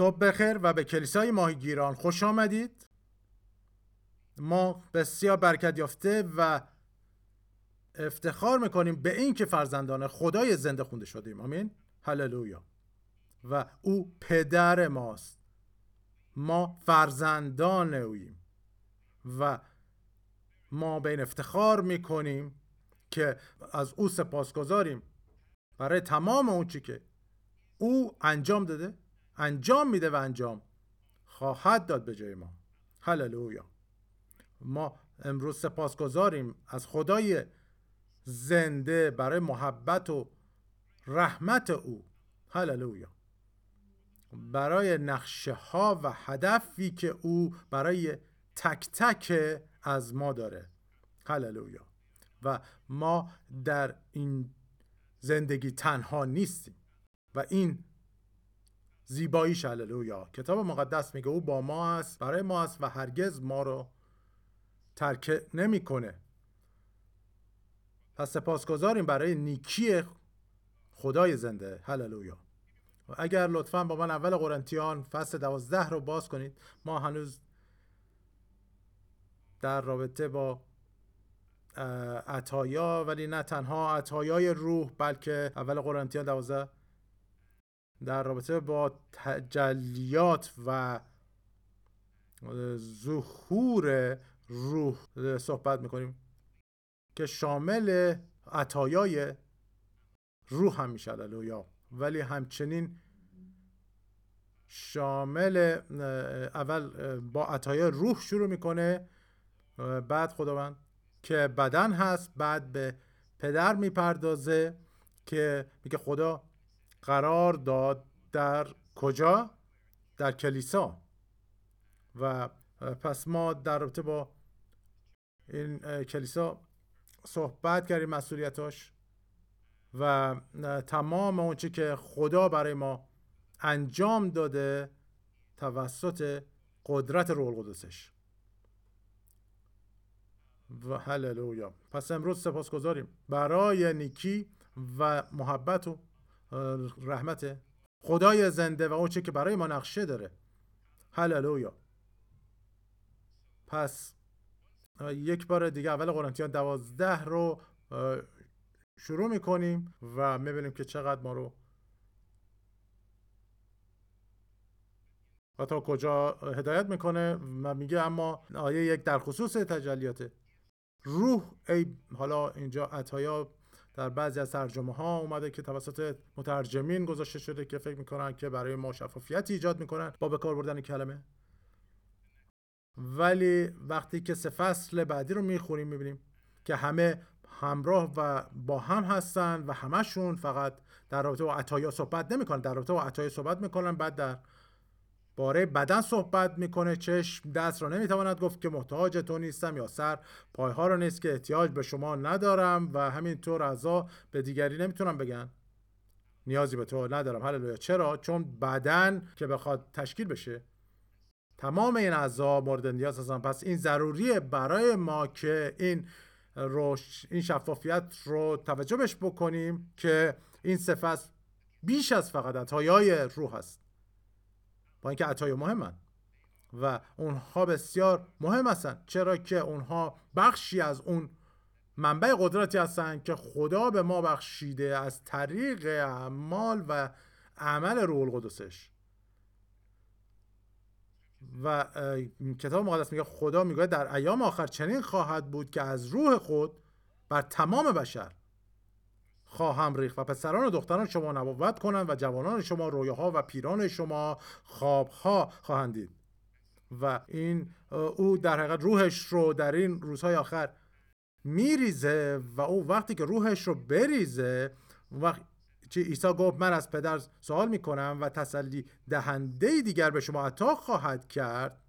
صبح بخیر و به کلیسای ماهیگیران خوش آمدید. ما بسیار برکت یافته و افتخار می‌کنیم به این که فرزندان خدای زنده خونده شدیم. آمین. هللویا. و او پدر ماست. ما فرزندان اویم. و ما به این افتخار می‌کنیم که از او سپاسگزاریم. برای تمام اون چی که او انجام داده انجام میده و انجام خواهد داد به جای ما. هللویا. ما امروز سپاسگزاریم از خدای زنده برای محبت و رحمت او. هللویا. برای نقشه ها و هدفی که او برای تک تک از ما داره. هللویا. و ما در این زندگی تنها نیستیم. و این زیباییش هللویا کتاب مقدس میگه او با ما است برای ما است و هرگز ما رو ترک نمی‌کنه. پس سپاسگزاریم برای نیکی خدای زنده. هللویا. و اگر لطفا با من اول قرنتیان فصل دوازده رو باز کنید ما هنوز در رابطه با عطایا ولی نه تنها عطایای روح بلکه اول قرنتیان دوازده در رابطه با تجلیات و ظهور روح صحبت می‌کنیم که شامل عطایای روح هم میشه هللویا ولی همچنین شامل اول با عطایای روح شروع می‌کنه بعد خداوند که بدن هست بعد به پدر می‌پردازه که میگه خدا قرار داد در کجا؟ در کلیسا. و پس ما در رابطه با این کلیسا صحبت کردیم مسئولیتاش و تمام اونچه که خدا برای ما انجام داده توسط قدرت روح القدسش. و هللویا. پس امروز سپاسگزاریم. برای نیکی و محبت و رحمت خدای زنده و اونچه که برای ما نقشه داره. هللویا. پس یک بار دیگه اول قرنتیان دوازده رو شروع می‌کنیم و می‌بینیم که چقدر ما رو و تا کجا هدایت می‌کنه. و میگه اما آیه یک در خصوص تجلیات. روح ای حالا اینجا عطایا در بعضی از ترجمه ها اومده که توسط مترجمین گذاشته شده که فکر می‌کنن که برای ما شفافیت ایجاد می‌کنن با به کار بردن کلمه. ولی وقتی که سه فصل بعدی رو می‌خونیم می‌بینیم که همه همراه و با هم هستن و همشون فقط در رابطه با عطایا صحبت نمی‌کنن در رابطه با عطایا صحبت می‌کنن بعد در باره بدن صحبت می‌کنه. چشم دست را نمی‌تواند گفت که محتاج تو نیستم یا سر پایها رو نیست که احتیاج به شما ندارم و همینطور اعضا به دیگری نمی‌تونم بگن. نیازی به تو ندارم. هللویا. چرا؟ چون بدن که بخواد تشکیل بشه. تمام این اعضا مورد نیاز هستن پس این ضروریه برای ما که این روش این شفافیت رو توجه بهش بکنیم که این صفت بیش از فقط عطایای روح هست. با اینکه عطای مهمن. و اونها بسیار مهم هستن. چرا که اونها بخشی از اون منبع قدرتی هستن که خدا به ما بخشیده از طریق اعمال و عمل روح القدسش. و کتاب مقدس میگه خدا میگه در ایام آخر چنین خواهد بود که از روح خود بر تمام بشر خواهم ریخت و پسران و دختران شما نبوت کنند و جوانان شما رویاها و پیران شما خوابها خواهند دید. و این او در حقیقت روحش رو در این روزهای آخر میریزه و او وقتی که روحش رو بریزه وقت چه عیسی گفت من از پدر سوال می‌کنم و تسلی دهنده دیگر به شما عطا خواهد کرد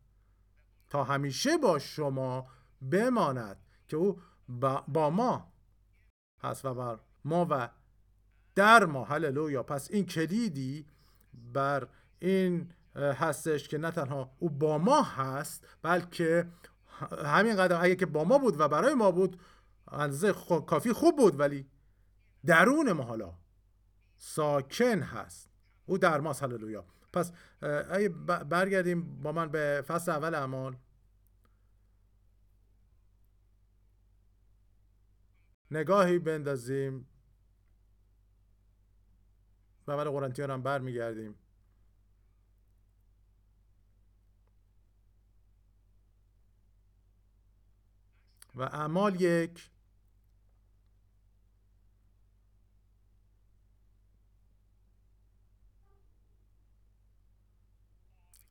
تا همیشه با شما بماند که او با ما هست و بر ما و در ما هللویا. پس این کلیدی بر این هستش که نه تنها او با ما هست بلکه همین قدر اگه که با ما بود و برای ما بود اندازه کافی خوب بود ولی درون ما حالا ساکن هست. او در ماست هللویا. پس اگه برگردیم با من به فصل اول اعمال. نگاهی بندازیم به اول قرنتیان هم برمیگردیم. و اعمال یک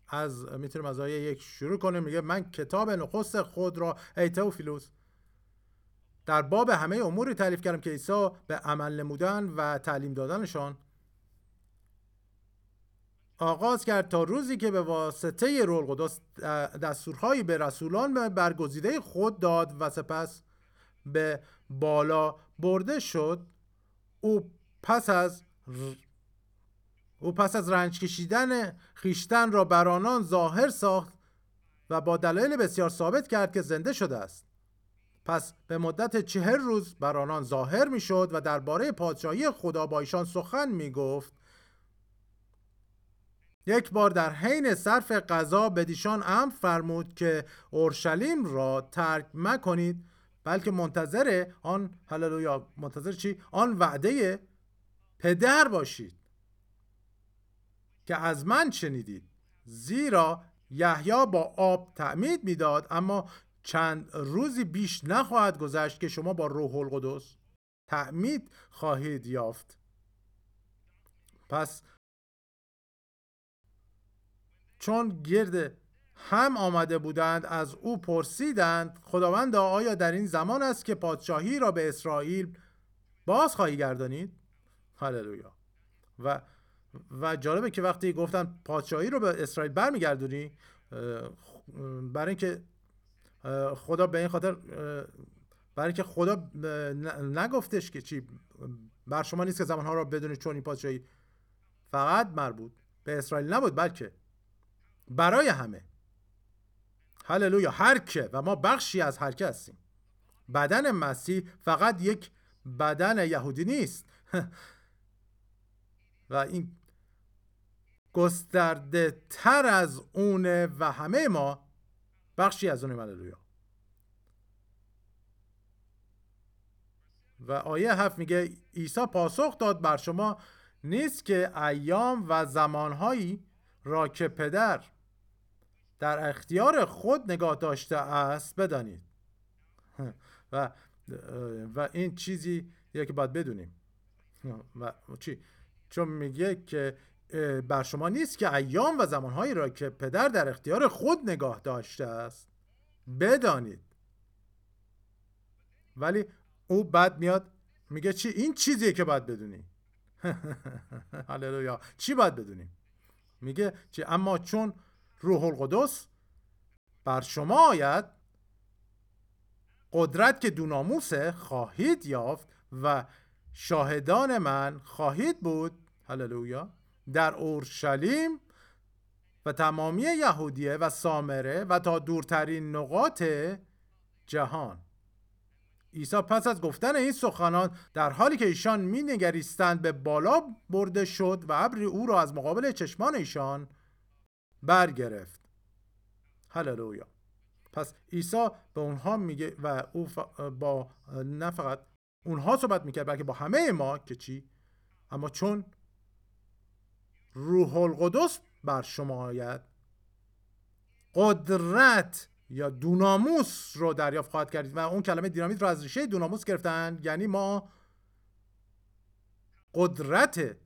از می‌تونیم از آیه یک شروع کنیم. میگه من کتاب نخست خود را ای توفیلوس در باب همه اموری تعریف کردم که عیسی به عمل نمودن و تعلیم دادنشان آغاز کرد تا روزی که به واسطه رول قدس دستورهایی به رسولان برگزیده خود داد و سپس به بالا برده شد او پس از او پس از رنج کشیدن خیشتن را بر آنان ظاهر ساخت و با دلایل بسیار ثابت کرد که زنده شده است. پس به مدت چهر روز بر آنان ظاهر می شد و درباره پادشاهی خدا با ایشان سخن می گفت یک بار در حین صرف غذا بدیشان امر فرمود که اورشلیم را ترک مکنید بلکه منتظر آن هللویا منتظر چی؟ آن وعده پدر باشید که از من شنیدید. زیرا یحیی با آب تعمید می‌داد اما چند روزی بیش نخواهد گذشت که شما با روح القدس تعمید خواهید یافت. پس چون گرد هم آمده بودند از او پرسیدند خداوند آیا در این زمان است که پادشاهی را به اسرائیل باز خواهی گردانید؟ هللویا. و و جالبه که وقتی گفتن پادشاهی رو به اسرائیل برمیگردونی برای اینکه خدا به این خاطر برای اینکه خدا نگفتش که چی بر شما نیست که زمانها را بدونید چون این پادشاهی فقط مربوط به اسرائیل نبود بلکه برای همه. هللویا. هر که و ما بخشی از هر که هستیم. بدن مسیح فقط یک بدن یهودی نیست. و این گسترده تر از اونه و همه ما بخشی از اونه هللویا. و آیه هفت میگه عیسی پاسخ داد بر شما نیست که ایام و زمانهایی را که پدر در اختیار خود نگاه داشته است بدانید. و و این چیزی که باید بدونیم. و چی؟ چون میگه که بر شما نیست که ایام و زمانهایی را که پدر در اختیار خود نگاه داشته است بدانید. ولی او بعد میاد میگه چی؟ این چیزیه که باید بدونی هللویا. چی باید بدونیم؟ میگه چی؟ اما چون روح القدس بر شما آید. قدرت که دوناموسه خواهید یافت و شاهدان من خواهید بود. هللویا. در اورشلیم و تمامی یهودیه و سامره و تا دورترین نقاط جهان. عیسی پس از گفتن این سخنان در حالی که ایشان می نگریستند به بالا برده شد و ابری او را از مقابل چشمان ایشان برگرفت. هللویا. پس عیسی به اونها میگه و او با نه فقط اونها صحبت می‌کرد بلکه با همه ما که چی؟ اما چون روح القدس بر شما آید قدرت یا دوناموس رو دریافت خواهد کرد و اون کلمه دینامیت رو از ریشه دوناموس گرفتن یعنی ما قدرت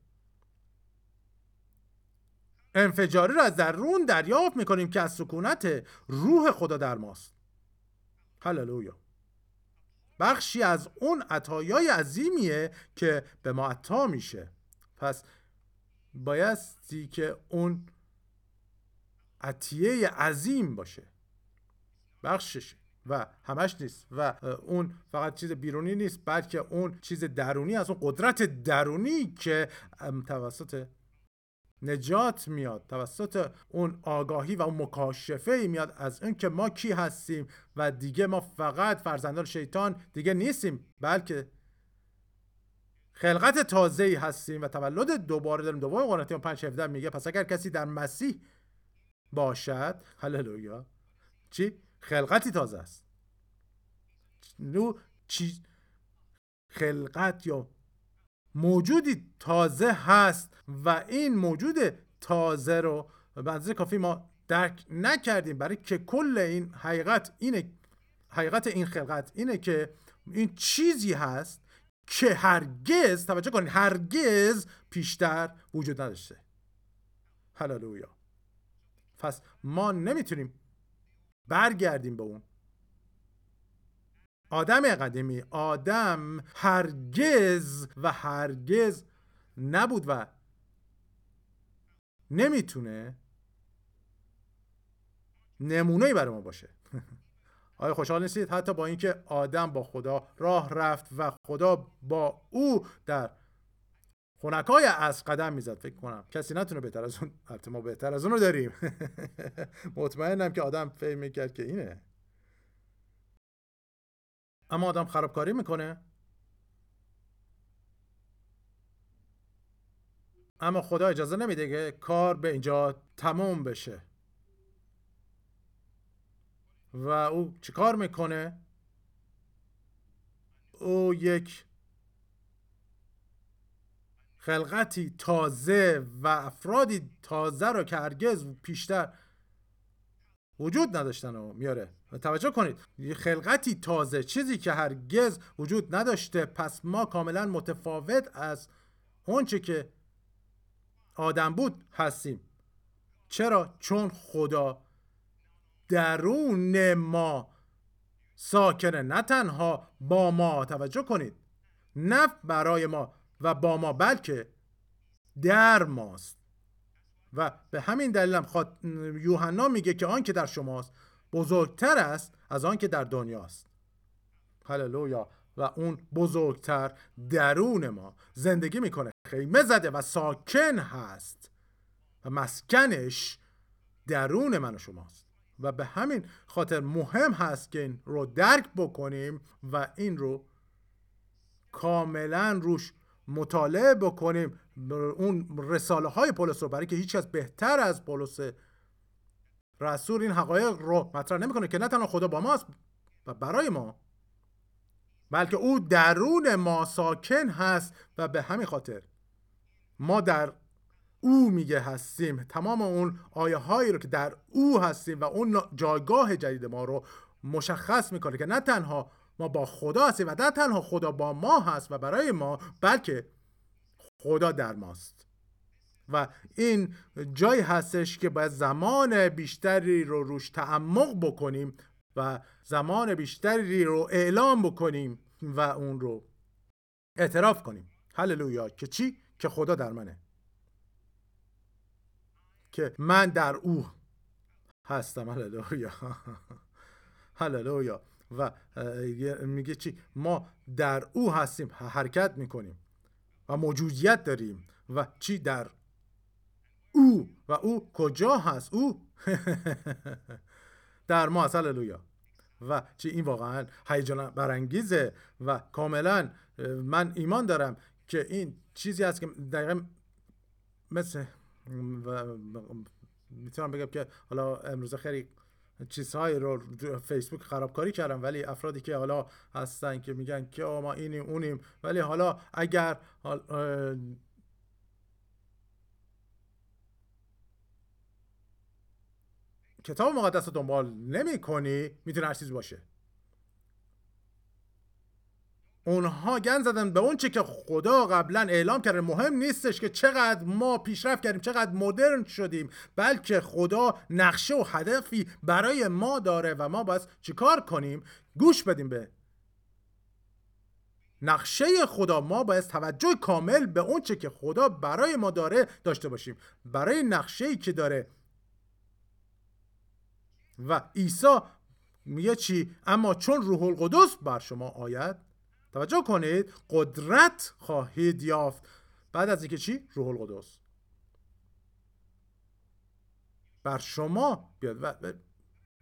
انفجاری رو از درون دریافت می‌کنیم که از سکونت روح خدا در ماست. هللویا. بخشی از اون عطایای عظیمیه که به ما عطا میشه. پس بایستی که اون عطیه عظیم باشه. بخششه و همش نیست. و اون فقط چیز بیرونی نیست بلکه اون چیز درونی از اون قدرت درونی که توسط نجات میاد. توسط اون آگاهی و اون مکاشفه میاد از اون که ما کی هستیم و دیگه ما فقط فرزندان شیطان دیگه نیستیم بلکه خلقت تازه ای هستیم و تولد دوباره داریم. دوم قرنتیان 5 17 میگه پس اگر کسی در مسیح باشد هللویا. چی؟ خلقتی تازه است. نو چی خلقت یا موجودی تازه هست و این موجود تازه رو به کافی ما درک نکردیم. برای که کل این حقیقت اینه حقیقت این خلقت اینه که این چیزی هست که هرگز توجه کنید هرگز پیشتر وجود نداشته. هللویا. پس ما نمی‌تونیم برگردیم به اون. آدم قدیمی آدم هرگز و هرگز نبود و نمی‌تونه نمونه برای ما باشه. آیا خوشحال نیستید؟ حتی با اینکه آدم با خدا راه رفت و خدا با او در خونکای از قدم می‌زد فکر کنم کسی نتونه بهتر از اون البته ما بهتر از اون رو داریم. مطمئنم که آدم فکر می‌کرد که اینه. اما آدم خرابکاری می‌کنه؟ اما خدا اجازه نمیده که کار به اینجا تموم بشه. و او چیکار می‌کنه؟ او یک خلقتی تازه و افرادی تازه رو که هرگز پیشتر وجود نداشتن و میاره. توجه کنید. خلقتی تازه چیزی که هرگز وجود نداشته. پس ما کاملا متفاوت از اونچه که آدم بود هستیم. چرا؟ چون خدا درون ما ساکنه نه تنها با ما. توجه کنید. نه برای ما و با ما بلکه در ماست. و به همین دلیل یوحنا میگه که آن که در شماست بزرگتر است از آن که در دنیاست هللویا. و اون بزرگتر درون ما زندگی می‌کنه. خیمه زده و ساکن هست و مسکنش درون من و شماست. و به همین خاطر مهم هست که این رو درک بکنیم و این رو کاملا روش مطالعه بکنیم اون رساله های پولس رو برای که هیچ کس بهتر از پولس رسول این حقایق رو مطرح نمی‌کنه که نه تنها خدا با ماست و برای ما بلکه او درون ما ساکن هست و به همین خاطر ما در او میگه هستیم. تمام اون آیه هایی رو که در او هستیم و اون جایگاه جدید ما رو مشخص می‌کنه که نه تنها ما با خدا هستیم و نه تنها خدا با ما هست و برای ما بلکه خدا در ماست. و این جایی هستش که باید زمان بیشتری رو روش تعمق بکنیم و زمان بیشتری رو اعلام بکنیم و اون رو اعتراف کنیم. هللویا. که چی؟ که خدا در منه. که من در او هستم. هللویا. هللویا. و میگه چی؟ ما در او هستیم. حرکت می‌کنیم. و موجودیت داریم. و چی در او؟ و او کجا هست؟ او؟ در ما هست. و چی؟ این واقعا هیجان برانگیزه. و کاملا من ایمان دارم که این چیزی هست که دقیقا مثل می‌تونم بگم که حالا امروز خیلی چیزهایی رو فیسبوک خرابکاری کردم ولی افرادی که حالا هستن که میگن که ما اینیم اونیم. ولی حالا اگر کتاب مقدس رو دنبال نمی کنی می‌تونه هر چیز باشه. اونها گن زدن به اون چه که خدا قبلا اعلام کرده. مهم نیستش که چقدر ما پیشرفت کردیم چقدر مدرن شدیم بلکه خدا نقشه و هدفی برای ما داره و ما باید چیکار کنیم؟ گوش بدیم به نقشه خدا. ما باید توجه کامل به اون چه که خدا برای ما داره داشته باشیم. برای نقشه ای که داره. و عیسی میگه چی؟ اما چون روح القدس بر شما آید توجه کنید قدرت خواهید یافت. بعد از اینکه چی؟ روح القدس. بر شما بیاد و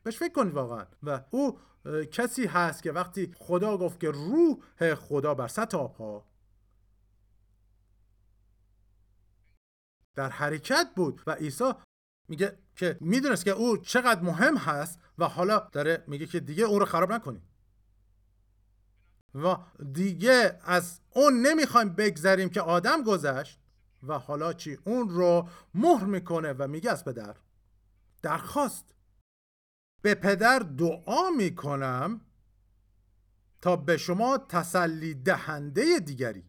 بهش فکر کنید واقعا. و او کسی هست که وقتی خدا گفت که روح خدا بر سطح آبها در حرکت بود و عیسی میگه که می‌دونست که او چقدر مهم هست و حالا داره میگه که دیگه او رو خراب نکنید. و دیگه از اون نمی‌خوایم بگذریم که آدم گذشت و حالا چی؟ اون رو مهر می‌کنه و میگه از پدر درخواست. به پدر دعا می‌کنم تا به شما تسلی دهنده دیگری.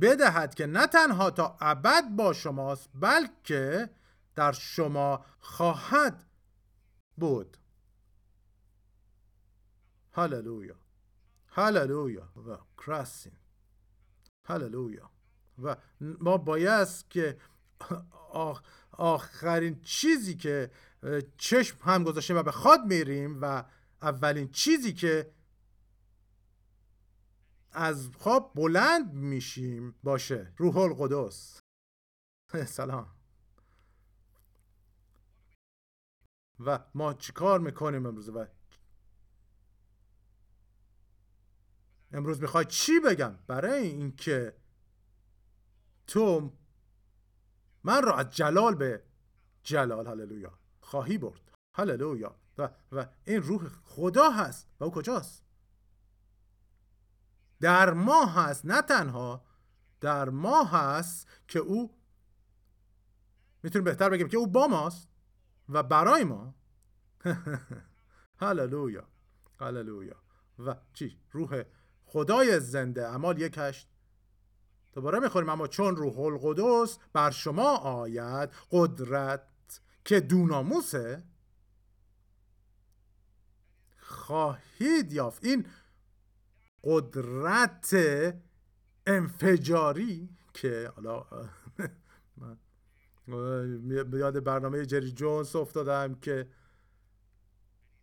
بدهد که نه تنها تا ابد با شماست بلکه در شما خواهد بود. هللویا هللویا و کراسین هللویا و ما باید که آخرین چیزی که چشم هم گذاشتیم و به خواد میریم و اولین چیزی که از خواب بلند میشیم باشه روح القدس سلام و ما چیکار می‌کنیم امروز و امروز می‌خوای چی بگم؟ برای اینکه تو من را از جلال به جلال هللویا. خواهی برد. هللویا. و, و این روح خدا هست و او کجاست؟ در ما هست نه تنها. در ما هست که او می‌تونیم بهتر بگیم که او با ماست و برای ما. هللویا. هللویا. و چی؟ روح خدای زنده. اعمال یک هشت. دوباره می‌خوریم اما چون روح القدس بر شما آید قدرت که دوناموسه خواهید یافت. این قدرت انفجاری که حالا من یاد برنامه جری جونز افتادم که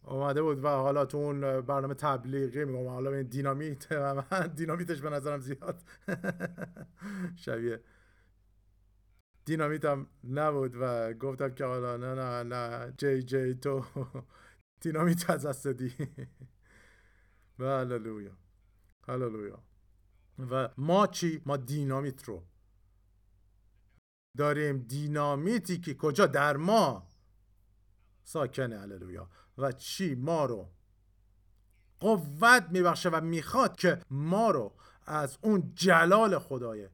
اومده بود و حالا تو اون برنامه تبلیغی میگم حالا این دینامیت و من دینامیتش به نظرم زیاد. شبیه دینامیت هم نبود و گفتم که حالا نه نه نه جی جی تو. دینامیت از دست دی هللویا. هللویا. و ما چی؟ ما دینامیت رو داریم. دینامیتی که کجا؟ در ما. ساکنه هللویا. و چی ما رو؟ قوت میبخشه و می‌خواد که ما رو از اون جلال خدای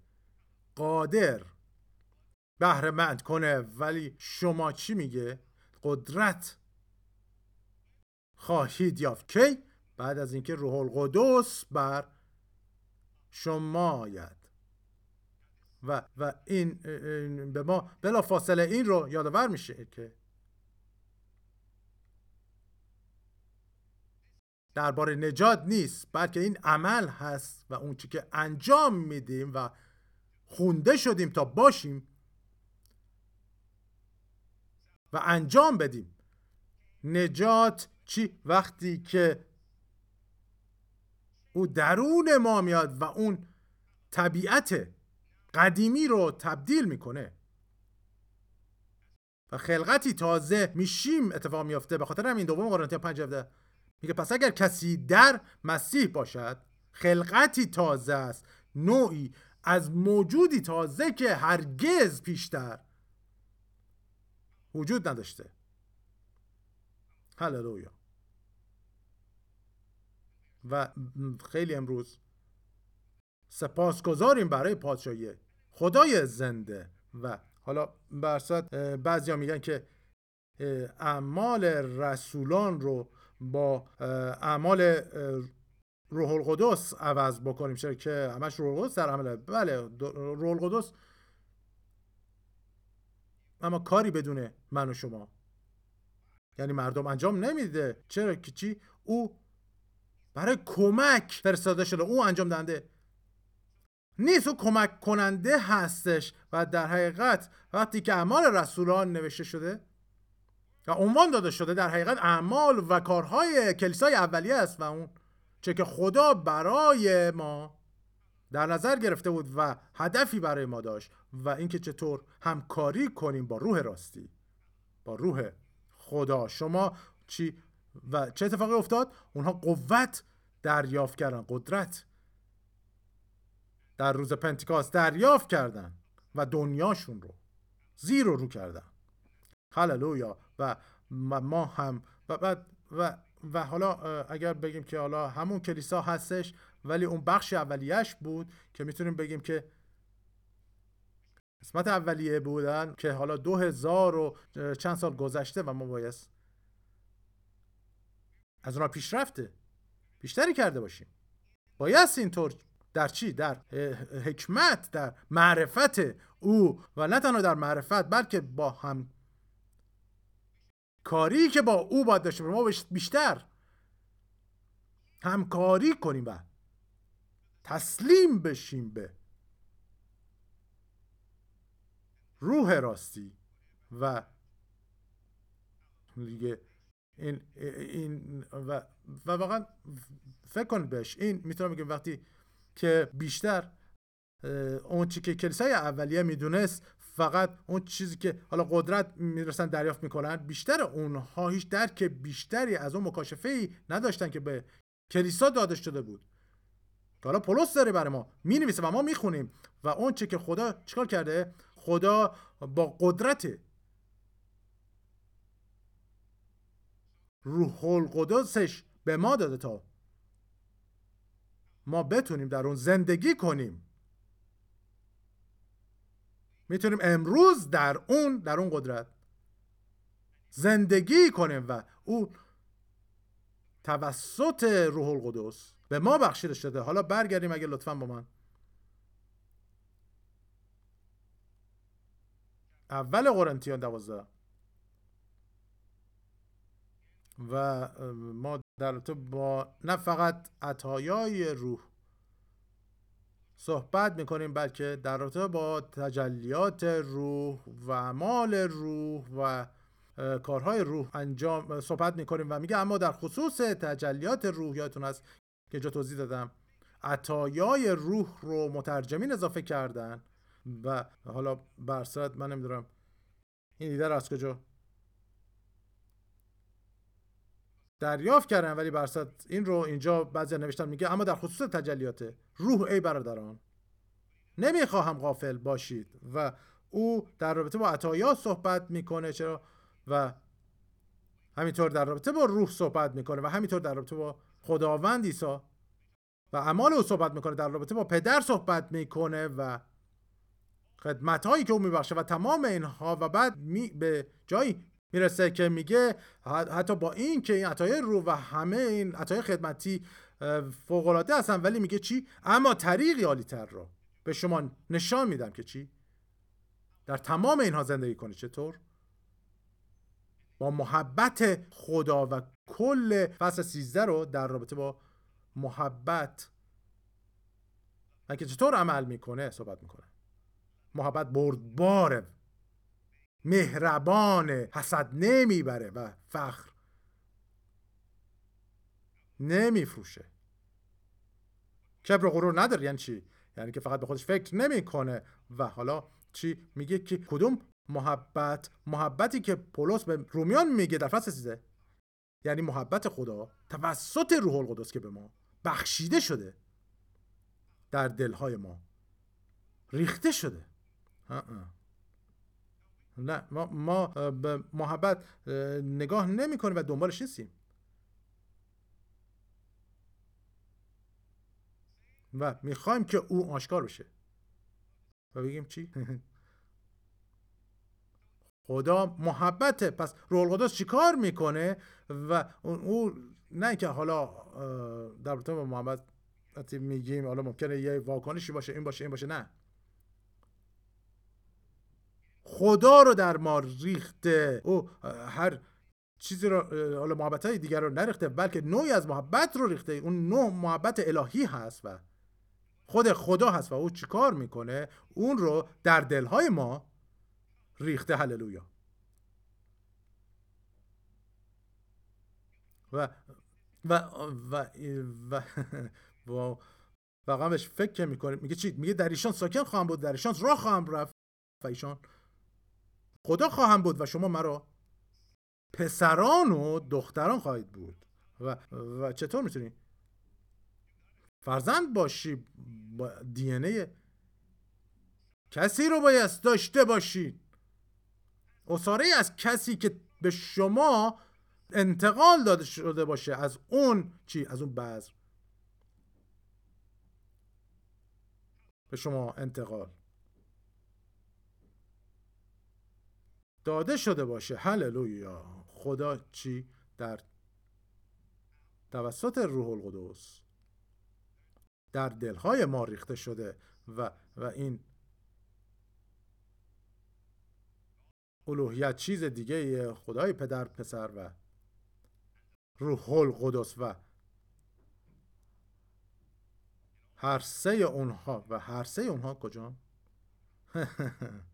قادر بهره مند کنه. ولی شما چی میگه؟ قدرت خواهید یافت. کی؟ بعد از اینکه روح القدس بر شما آید. و و این به ما بلا فاصله این رو یادآور میشه که درباره نجات نیست بلکه این عمل هست و اون چی که انجام میدیم و خونده شدیم تا باشیم و انجام بدیم. نجات چی؟ وقتی که او درون ما میاد و اون طبیعت قدیمی رو تبدیل می‌کنه. و خلقتی تازه میشیم اتفاق میافته. به خاطر همین دوم قرنتیان 5 میگه پس اگر کسی در مسیح باشد خلقتی تازه است نوعی از موجودی تازه که هرگز پیشتر وجود نداشته. هللویا. و خیلی امروز سپاسگزاریم برای پادشاهی خدای زنده. و حالا برصد بعضی ها میگن که اعمال رسولان رو با اعمال روح القدس عوض بکنیم. چرا که همش روح القدس در عمله بله روح القدس. اما کاری بدونه من و شما. یعنی مردم انجام نمیده. چرا که چی؟ او برای کمک فرستاده شده. او انجام دهنده نیست. او کمک کننده هستش و در حقیقت وقتی که اعمال رسولان نوشته شده و عنوان داده شده در حقیقت اعمال و کارهای کلیسای اولیه است و اون چه که خدا برای ما در نظر گرفته بود و هدفی برای ما داشت و اینکه چطور همکاری کنیم با روح راستی با روح خدا. شما چی و چه اتفاقی افتاد؟ اونها قوت دریافت کردن قدرت در روز پنتیکاست دریافت کردن و دنیاشون رو زیر و رو کردن. هللویا. و ما هم و بعد و و حالا اگر بگیم که حالا همون کلیسا هستش ولی اون بخش اولیش بود که می‌تونیم بگیم که قسمت اولیه بودن که حالا دو هزار و چند سال گذشته و ما باید از اونا پیشرفته. بیشتری کرده باشیم. باید اینطور در چی؟ در حکمت در معرفت او. و نه تنها در معرفت بلکه با هم کاری که با او باید داشته ما بیشتر همکاری کنیم و تسلیم بشیم به روح راستی و دیگه این این و و واقعا فکر کنید بهش. این می‌تونم بگم وقتی که بیشتر اون چی که کلیسای اولیه می‌دونست فقط اون چیزی که حالا قدرت می‌رسن دریافت می‌کنن بیشتر اونها هیچ درک بیشتری از اون مکاشفه ای نداشتن که به کلیسا داده شده بود. حالا پولس داره برای ما می و ما می‌خونیم. و اون چی که خدا چیکار کرده؟ خدا با قدرت روح القدسش به ما داده تا ما بتونیم در اون زندگی کنیم. می‌تونیم امروز در اون در اون قدرت زندگی کنیم و او توسط روح القدس به ما بخشیده شده. حالا برگردیم اگه لطفا با من. اول قرنتیان دوازده. و ما در با نه فقط عطایای روح صحبت می‌کنیم بلکه در رابطه با تجلیات روح و اعمال روح و کارهای روح انجام صحبت می‌کنیم و میگه اما در خصوص تجلیات روح یادتون هست که جا توضیح دادم عطایای روح رو مترجمین اضافه کردن و حالا برصد من نمی‌دونم این ایده از کجا؟ دریافت کردن ولی برصد این رو اینجا بعضی نوشتن میگه اما در خصوص تجلیات روح ای برادران نمی‌خواهم غافل باشید. و او در رابطه با عطایا صحبت می‌کنه چرا؟ و همینطور در رابطه با روح صحبت می‌کنه و همینطور در رابطه با خداوند عیسی. و اعمال او صحبت می‌کنه در رابطه با پدر صحبت می‌کنه و خدمت هایی که او میبخشه و تمام اینها و بعد می به جایی می‌رسه که میگه حتی با این که این عطای رو و همه این عطای خدمتی فوق العاده هستن ولی میگه چی؟ اما طریقی عالی تر رو به شما نشان میدم که چی؟ در تمام اینها زندگی کنی چطور؟ با محبت خدا و کل فصل 13 رو در رابطه با محبت. و که چطور عمل می‌کنه؟ صحبت می‌کنه. محبت بردباره. مهربان حسد نمی‌بره و فخر نمیفروشه. کبر و غرور نداره یعنی چی؟ یعنی که فقط به خودش فکر نمی‌کنه. و حالا چی میگه که کدوم محبت محبتی که پولس به رومیان میگه در فصل سیزه یعنی محبت خدا توسط روح القدس که به ما بخشیده شده در دلهای ما ریخته شده. نه ما, ما به محبت نگاه نمی و دنبالش نیستیم. و می‌خوایم که او آشکار بشه. و بگیم چی؟ خدا محبته پس روح القدس چیکار می‌کنه؟ و او نه که حالا در رابطه با محبت میگیم حالا ممکنه یه واکنشی باشه این باشه این باشه نه. خدا رو در ما ریخته. او هر چیزی رو حالا محبت های دیگر رو نریخته بلکه نوعی از محبت رو ریخته. اون نوع محبت الهی هست و خود خدا هست و او چیکار می‌کنه؟ اون رو در دلهای ما ریخته. هللویا! و و و و, و واقعا بهش فکر می‌کنه میگه چی؟ میگه در ایشان ساکن خواهم بود در ایشان راه خواهم رفت. و ایشان خدا خواهم بود و شما مرا پسران و دختران خواهید بود. و, و چطور می‌تونی؟ فرزند باشی با دی کسی رو باید داشته باشید اصاره از کسی که به شما انتقال داده شده باشه. از اون چی؟ از اون بذر. به شما انتقال. داده شده باشه. هللویا. خدا چی؟ در توسط روح القدس. در دلهای ما ریخته شده و, و این الوهیت چیز دیگه خدای پدر پسر و روح القدس و هر سه اونها. و هر سه اونها کجا؟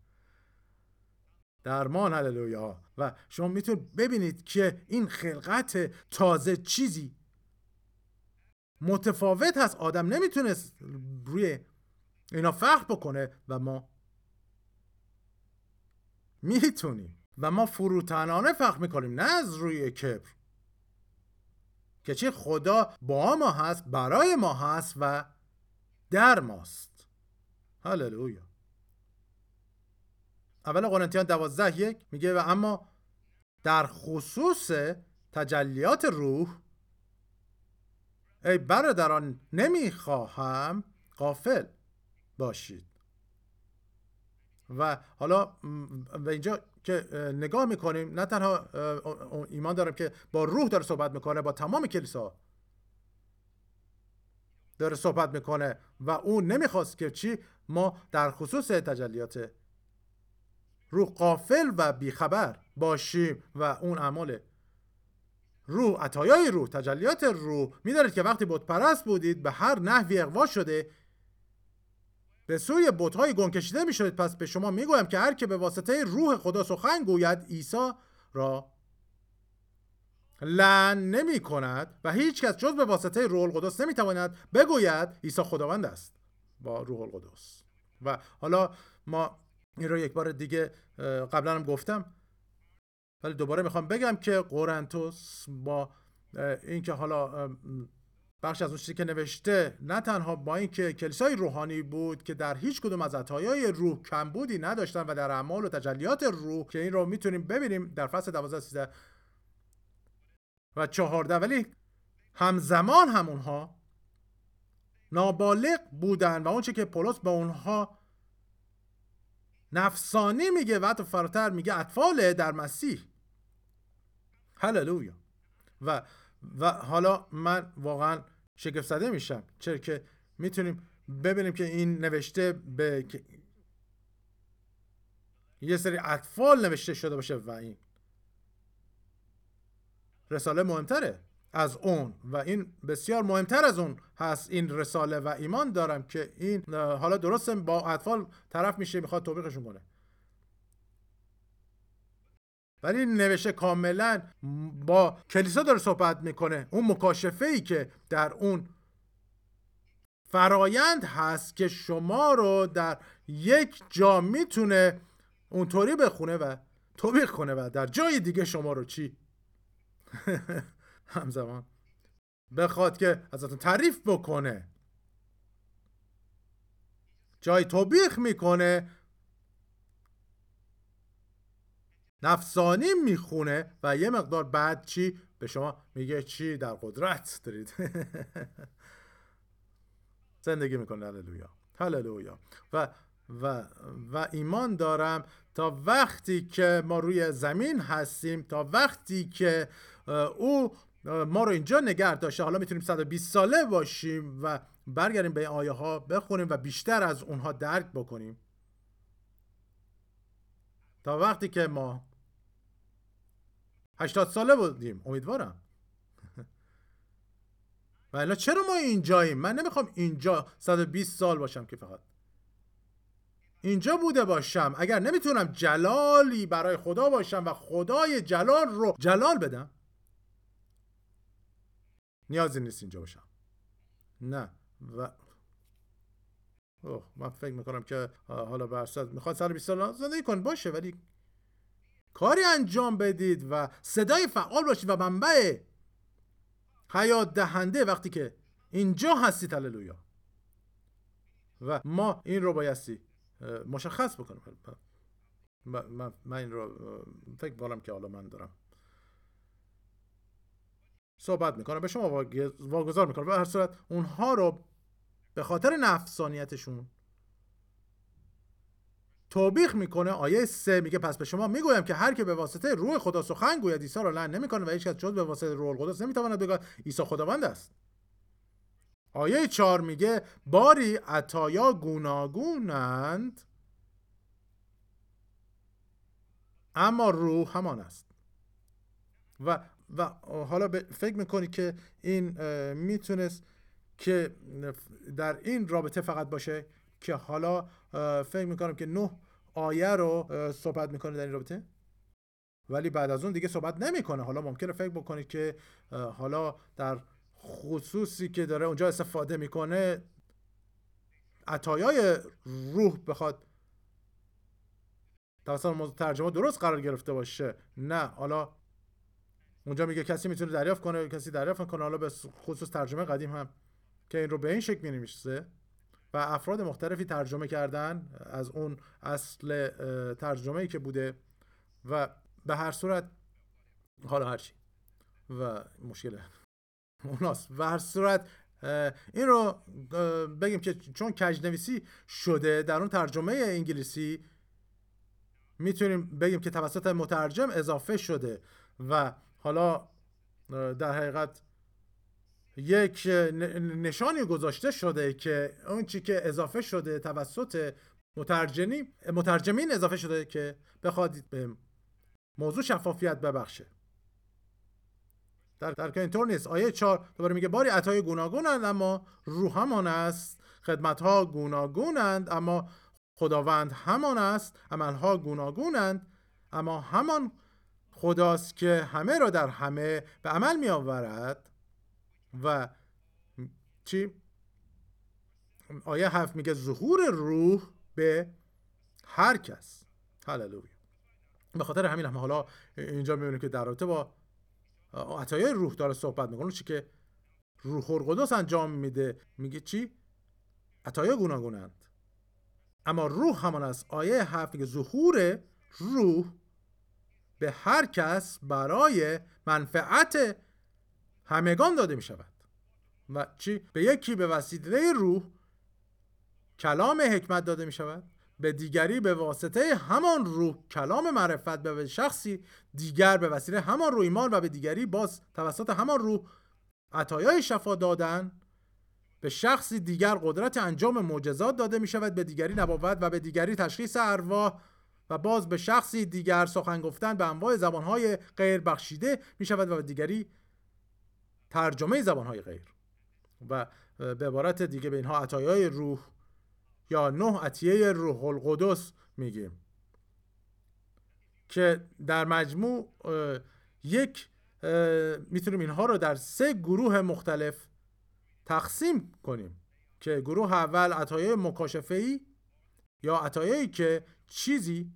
درمان هللویا. و شما می‌تونید ببینید که این خلقت تازه چیزی متفاوت هست. آدم نمی‌تونست روی اینا فخر بکنه و ما می‌تونیم. و ما فروتنانه فخر می‌کنیم نه از روی کبر. که چه خدا با ما هست برای ما هست و در ماست. هللویا. اول قرنتیان دوازده یک میگه و اما در خصوص تجلیات روح ای برادران نمی‌خواهم قافل باشید. و حالا به اینجا که نگاه می‌کنیم نه تنها ایمان دارم که با روح داره صحبت می‌کنه با تمام کلیسا داره صحبت می‌کنه و اون نمی‌خواست که چی؟ ما در خصوص تجلیات روح قافل و بیخبر باشیم و اون اعمال روح عطایای روح تجلیات روح میدارید که وقتی بت پرست بودید به هر نحوی اقوا شده به سوی بتهای گم کشیده می‌شدید. پس به شما می‌گویم که هر که به واسطه روح خدا سخن گوید عیسی را لن نمی کند و هیچ کس جز به واسطه روح القدس نمی تواند بگوید عیسی خداوند است. با روح القدس. و حالا ما این رو یک بار دیگه قبلا هم گفتم. ولی دوباره می‌خوام بگم که قرنتوس با اینکه حالا بخش از اون چیزی که نوشته نه تنها با اینکه کلیسای روحانی بود که در هیچ کدوم از عطایای روح کمبودی نداشتن و در اعمال و تجلیات روح که این رو می‌تونیم ببینیم در فصل 12 13 و 14 ولی همزمان همونها نابالغ بودن و اونچه که پولس به اونها نفسانی میگه و حتی فراتر میگه اطفال در مسیح. هللویا. و و حالا من واقعا شگفت زده میشم. چرا که می‌تونیم ببینیم که این نوشته به یه سری اطفال نوشته شده باشه و این رساله مهمتره. از اون و این بسیار مهمتر از اون هست این رساله و ایمان دارم که این حالا درست با اطفال طرف میشه می‌خواد توبیخشون کنه. ولی نوشته کاملا با کلیسا داره صحبت می‌کنه. اون مکاشفه ای که در اون فرایند هست که شما رو در یک جا می‌تونه اونطوری بخونه و توبیخ کنه و در جای دیگه شما رو چی؟ همزمان. بخواد که ازتون تعریف بکنه. جای توبیخ می‌کنه. نفسانی می‌خونه و یه مقدار بعد چی؟ به شما میگه چی در قدرت دارید. زندگی می‌کنه. هللویا. هللویا. و و و ایمان دارم تا وقتی که ما روی زمین هستیم تا وقتی که او ما رو اینجا نگه داشته. حالا می‌تونیم 120 ساله باشیم و برگردیم به آیه ها بخونیم و بیشتر از اونها درک بکنیم. تا وقتی که ما 80 ساله بودیم. امیدوارم. و الان چرا ما اینجاییم؟ من نمی‌خوام اینجا 120 سال باشم که فقط. اینجا بوده باشم. اگر نمی‌تونم جلالی برای خدا باشم و خدای جلال رو جلال بدم نیازی نیست اینجا باشم. نه. و اوه من فکر می‌کنم که حالا برصد می‌خواد سر 20 سال زندگی کن. باشه ولی کاری انجام بدید و صدای فعال باشید و منبع حیات دهنده وقتی که اینجا هستید. هللویا. و ما این رو بایستی مشخص بکنیم. من, من این رو فکر کنم که حالا من دارم صحبت می‌کنم به شما واگذار می‌کنم. به هر صورت اونها رو به خاطر نفسانیتشون توبیخ می‌کنه آیه سه میگه پس به شما می‌گویم که هر که به واسطه روح خدا سخن گوید عیسی را لعن نمی‌کنه و هیچ کس جز به واسطه روح القدس نمی‌تواند بگوید عیسی خداوند است. آیه چهار میگه باری عطایا گوناگونند اما روح همان است. و و حالا فکر می‌کنی که این می‌تونست که در این رابطه فقط باشه که حالا فکر می‌کنم که نه آیه رو صحبت می‌کنه در این رابطه؟ ولی بعد از اون دیگه صحبت نمی‌کنه. حالا ممکنه فکر بکنید که حالا در خصوصی که داره اونجا استفاده می‌کنه عطایای روح بخواد توسط ترجمه درست قرار گرفته باشه. نه حالا اونجا میگه کسی می‌تونه دریافت کنه کسی دریافت کنه حالا به خصوص ترجمه قدیم هم که این رو به این شکل می و افراد مختلفی ترجمه کردن از اون اصل ترجمه ای که بوده و به هر صورت حالا هرچی و مشکل اوناست. و هر صورت این رو بگیم که چون کجنویسی شده در اون ترجمه انگلیسی می‌تونیم بگیم که توسط مترجم اضافه شده و حالا در حقیقت یک نشانی گذاشته شده که اون چی که اضافه شده توسط مترجمی مترجمین اضافه شده که بخواد به موضوع شفافیت ببخشه. در در اینطور نیست. آیه 4 دوباره میگه باری عطای گوناگونند اما روح همان است. خدمت ها گوناگونند اما خداوند همان است. عمل ها گوناگونند اما همان خداست که همه را در همه به عمل می آورد و چی؟ آیه هفت میگه ظهور روح به هر کس. هللویا. به خاطر همین هم حالا اینجا می‌بینیم که در رابطه با عطایای روح داره صحبت می‌کنه. چی که روح القدس انجام میده. میگه چی؟ عطایا گوناگونند. اما روح همان است. آیه هفت میگه ظهور روح به هر کس برای منفعت همگان داده می شود و چی؟ به یکی به وسیله روح کلام حکمت داده می شود به دیگری به واسطه همان روح کلام معرفت به شخصی دیگر به وسیله همان روح ایمان و به دیگری باز توسط همان روح عطایای شفا دادن به شخصی دیگر قدرت انجام معجزات داده می شود به دیگری نبوت و به دیگری تشخیص ارواح و باز به شخصی دیگر سخن گفتن به انواع زبانهای غیر بخشیده می شود و دیگری ترجمه زبانهای غیر. و به عبارت دیگه به اینها عطایای روح یا نه عطیه روح القدس میگیم. که در مجموع یک می‌تونیم اینها رو در سه گروه مختلف تقسیم کنیم که گروه اول عطایای مکاشفه ای یا عطایایی که چیزی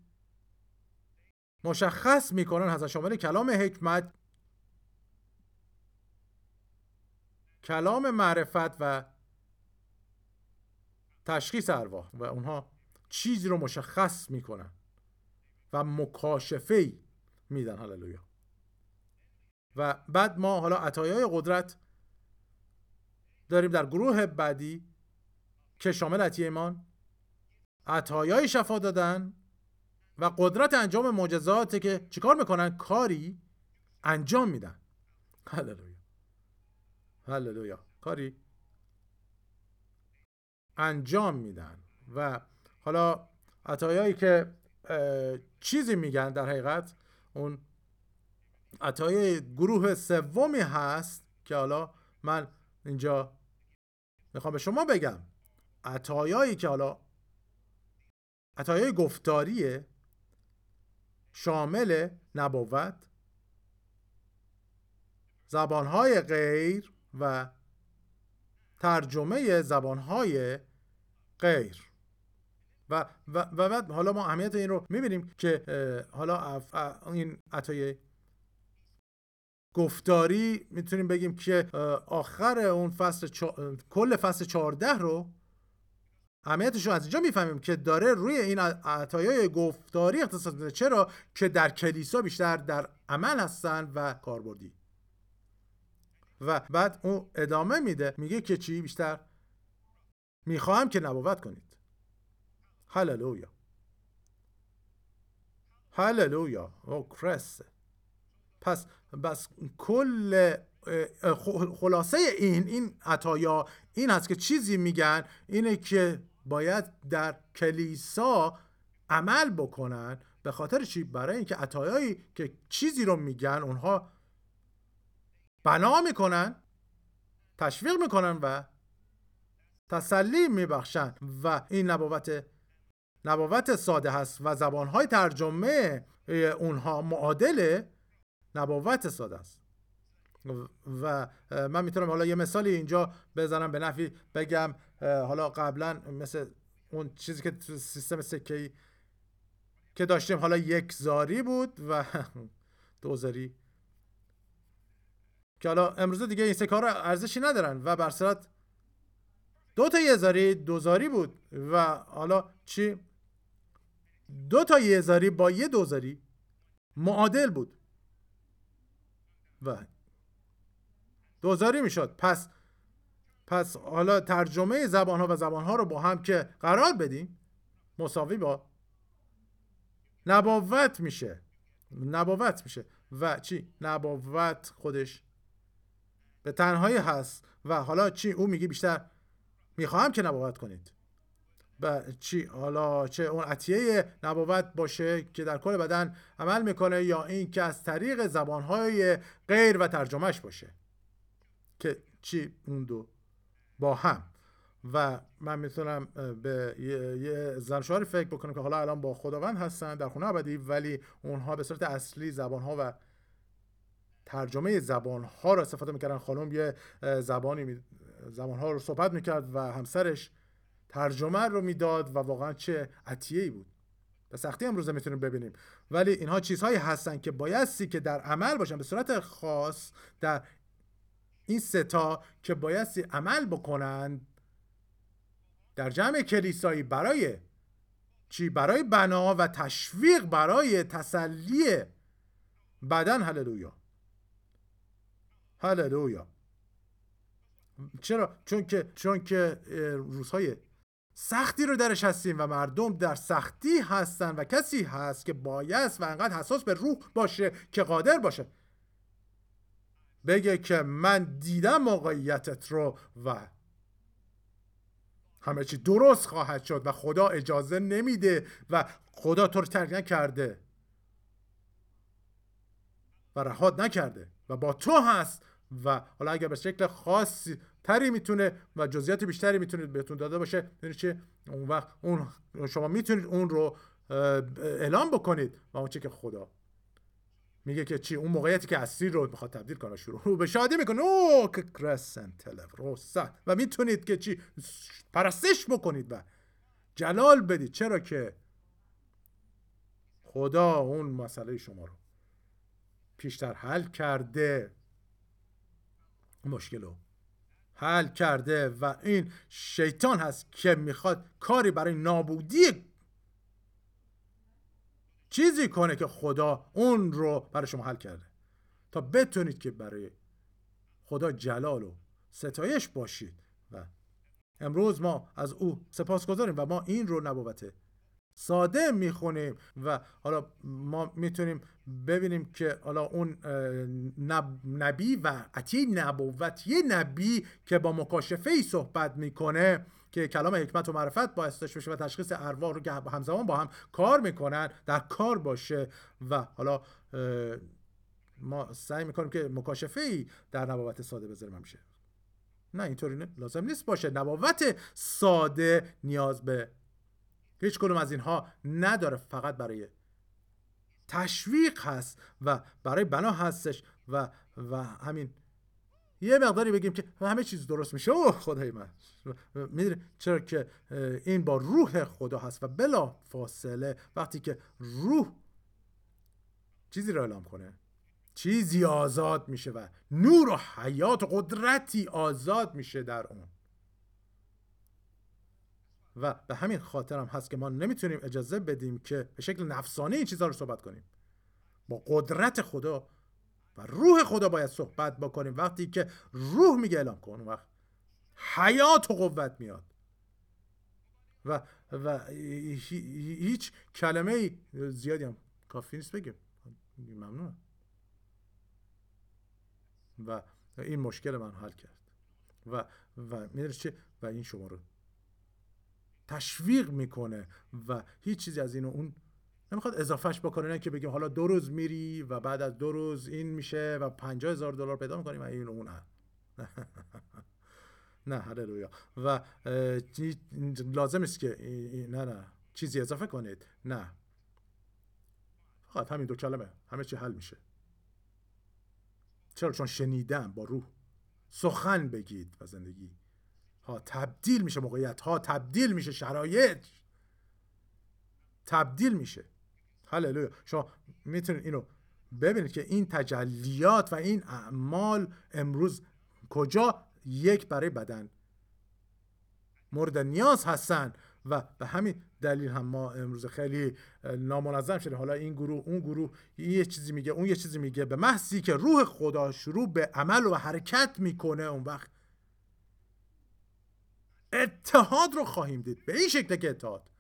مشخص می‌کنن هست شامل کلام حکمت کلام معرفت و تشخیص ارواح. و اونها چیزی رو مشخص می‌کنن و مکاشفه میدن. هللویا. و بعد ما حالا عطایای قدرت داریم در گروه بعدی که شامل عطیه ایمان. عطایای شفا دادن. و قدرت انجام معجزاته که چیکار می‌کنن؟ کاری انجام میدن. هللویا. هللویا. کاری انجام میدن. و حالا عطایایی که چیزی میگن در حقیقت اون عطای گروه سومی هست که حالا من اینجا می‌خوام به شما بگم. عطایایی که حالا عطایای گفتاریه شامل نبوت زبانهای غیر و ترجمه زبانهای غیر. و, و, و بعد حالا ما اهمیت این رو می‌بینیم که حالا این عطای گفتاری می‌تونیم بگیم که آخر اون فصل کل فصل 14 رو اهمیتش رو از اینجا می‌فهمیم که داره روی این عطایای گفتاری اختصاص میده چرا؟ که در کلیسا بیشتر در عمل هستن و کاربردی. و بعد اون ادامه میده. میگه که چی؟ بیشتر می‌خواهم که نبوت کنید. هللویا. هللویا. او کرسه پس بس کل خلاصه این این عطایا این هست که چیزی میگن اینه که باید در کلیسا عمل بکنن به خاطر چی؟ برای اینکه عطایایی که چیزی رو میگن اونها بنا می‌کنن تشویق می‌کنن و تسلی میبخشن و این نبوت نبوت ساده هست و زبانهای ترجمه اونها معادل نبوت ساده است. و من می‌تونم حالا یه مثالی اینجا بزنم به نفی بگم. حالا قبلا مثل اون چیزی که تو سیستم سکه که داشتیم حالا یک زاری بود و دو زاری. که حالا امروز دیگه این سکه ها ارزشی ندارن و بر دو تا یه زاری دو زاری بود. و حالا چی؟ دو تا یه زاری با یه دو زاری معادل بود. و دوزاری می‌شد. پس پس حالا ترجمه زبان ها و زبان ها رو با هم که قرار بدیم مساوی با نبوت میشه. نبوت میشه. و چی؟ نبوت خودش به تنهایی هست. و حالا چی؟ او میگه بیشتر می‌خواهم که نبوت کنید. و چی؟ حالا چه اون عطیه نبوت باشه که در کل بدن عمل می‌کنه یا این که از طریق زبانهای غیر و ترجمهش باشه. که چی اون دو با هم. و من می‌تونم به یه, یه فکر بکنم که حالا الان با خداوند هستن در خونه ابدی ولی اونها به صورت اصلی زبانها و ترجمه زبانها رو استفاده می‌کردن. خانم یه زبانی زبانها رو صحبت می‌کرد و همسرش ترجمه رو می‌داد و واقعا چه عطیه ای بود. به سختی امروزه می‌تونیم ببینیم. ولی اینها چیزهایی هستن که بایستی که در عمل باشن به صورت خاص در این ستا که بایستی عمل بکنند در جمع کلیسایی برای چی؟ برای بنا و تشویق برای تسلی بدن. هللویا. هللویا. چرا؟ چون که چون که روزهای سختی رو درش هستیم و مردم در سختی هستن و کسی هست که بایست و انقدر حساس به روح باشه که قادر باشه. بگه که من دیدم موقعیتت رو و همه چی درست خواهد شد و خدا اجازه نمیده و خدا تو رو ترک نکرده و رهاد نکرده و با تو هست و حالا اگر به شکل خاصی تری می‌تونه و جزئیات بیشتری می‌تونید بهتون داده باشه یعنی چه اون وقت اون شما می‌تونید اون رو اعلام بکنید و اون که خدا میگه که چی اون موقعیتی که اسیر رو می‌خواد تبدیل کنه شروع. به شادی می‌کنه او که کرسنت و می‌تونید که چی پرستش بکنید و جلال بدید. چرا که خدا اون مسئله شما رو پیشتر حل کرده. مشکل رو حل کرده و این شیطان هست که می‌خواد کاری برای نابودی چیزی کنه که خدا اون رو برای شما حل کرده. تا بتونید که برای خدا جلال و ستایش باشید. و امروز ما از او سپاس گذاریم و ما این رو نبوته ساده می‌خونیم و حالا ما می‌تونیم ببینیم که حالا اون نبی و عطی نبوت یه نبی که با مکاشفه ای صحبت می‌کنه که کلام حکمت و معرفت باعث بشه و تشخیص ارواح رو همزمان با هم کار می‌کنن در کار باشه. و حالا ما سعی می‌کنیم که مکاشفه ای در نبوت ساده بذاریم همیشه. نه اینطوری. لازم نیست باشه. نبوت ساده نیاز به هیچ کدوم از اینها نداره. فقط برای تشویق هست و برای بنا هستش و و همین یه مقداری بگیم که همه چیز درست میشه. اوه خدای من. می‌دونی چرا که این با روح خدا هست و بلا فاصله وقتی که روح چیزی رو اعلام کنه چیزی آزاد میشه و نور و حیات و قدرتی آزاد میشه در اون. و به همین خاطر هم هست که ما نمی‌تونیم اجازه بدیم که به شکل نفسانی این چیزها رو صحبت کنیم. با قدرت خدا و روح خدا باید صحبت بکنیم وقتی که روح میگه اعلام کن. وقت حیات و قوت میاد. و و هیچ کلمه زیادی هم کافی نیست بگیم. ممنونم. و این مشکل من حل کرد. و و چه و این شما رو تشویق می‌کنه و هیچ چیزی از اینو اون نمی‌خواد اضافهش بکنه نه که بگیم حالا دو روز میری و بعد از دو روز این میشه و پنجاه هزار دلار پیدا می‌کنیم و این اون نه هللویا. و لازم است که نه نه. چیزی اضافه کنید. نه. فقط همین دو کلمه. همه چی حل میشه. چرا؟ چون شنیدم با روح. سخن بگید و زندگی. ها تبدیل میشه موقعیت. ها تبدیل میشه شرایط. تبدیل میشه. هللویا. شما می‌تونید اینو ببینید که این تجلیات و این اعمال امروز کجا یک برای بدن. مورد نیاز هستن و به همین دلیل هم ما امروز خیلی نامنظم شده حالا این گروه اون گروه یه چیزی میگه اون یه چیزی میگه. به محضی که روح خدا شروع به عمل و حرکت می‌کنه اون وقت اتحاد رو خواهیم دید. به این شکل که اتحاد.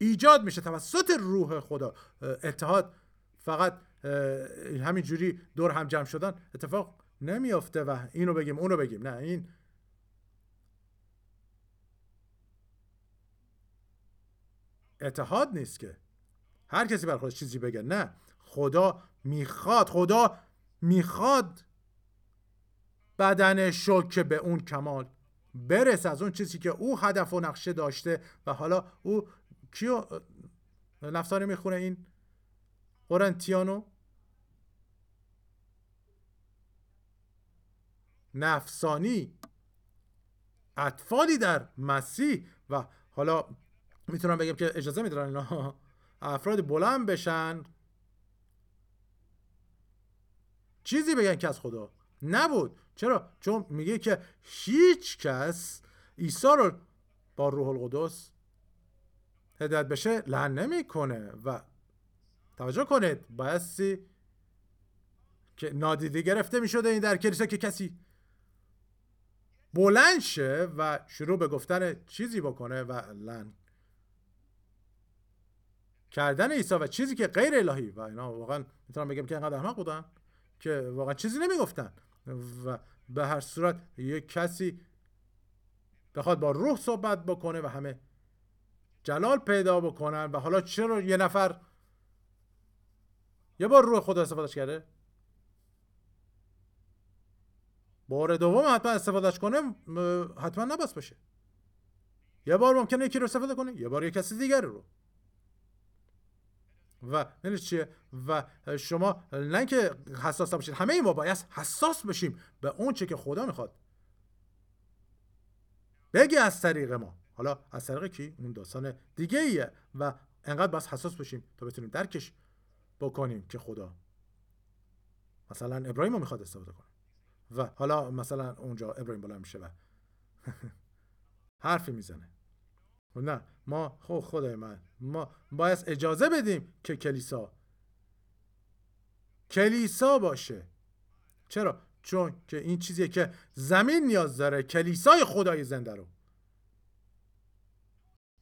ایجاد میشه توسط روح خدا. اتحاد فقط همین جوری دور هم جمع شدن اتفاق نمیافته و اینو بگیم اونو بگیم. نه این اتحاد نیست که هر کسی بر خودش چیزی بگه. نه خدا می‌خواد خدا می‌خواد بدن شکر به اون کمال برس از اون چیزی که او هدف و نقشه داشته و حالا او کیو نفسانی می‌خونه این قرنتیانو نفسانی. اطفالی در مسیح. و حالا می‌تونم بگم که اجازه میدارن اینا. افراد بلند بشن. چیزی بگن که از خدا نبود. چرا؟ چون میگه که هیچ کس عیسی رو با روح القدس هدایت بشه لعن نمی‌کنه و توجه کنید بایستی که نادیده گرفته می‌شده این در کلیسا که کسی بلند شه و شروع به گفتن چیزی بکنه و لن کردن عیسی و چیزی که غیر الهی و اینا واقعا می‌تونم بگم که اینقدر احمق بودن که واقعا چیزی نمی‌گفتن و به هر صورت یک کسی بخواد با روح صحبت بکنه و همه جلال پیدا بکنن و حالا چرا یه نفر یه بار روح خدا استفادهش کرده؟ بار دوم حتما استفادهش کنه حتما نباس باشه. یه بار ممکنه یکی رو استفاده کنه یه بار یه کسی دیگر رو. و چیه؟ و شما نه که حساس باشید همه ما باید حساس بشیم به اون چه که خدا می‌خواد. بگی از طریق ما. حالا از طریق کی؟ اون داستان دیگه ایه و انقدر بس حساس باشیم تا بتونیم درکش بکنیم که خدا. مثلا ابراهیم رو می‌خواد استفاده کنه. و حالا مثلا اونجا ابراهیم بلند میشه و حرفی می‌زنه. نه ما خب خدای من ما باید اجازه بدیم که کلیسا کلیسا باشه. چرا؟ چون که این چیزیه که زمین نیاز داره کلیسای خدای زنده رو.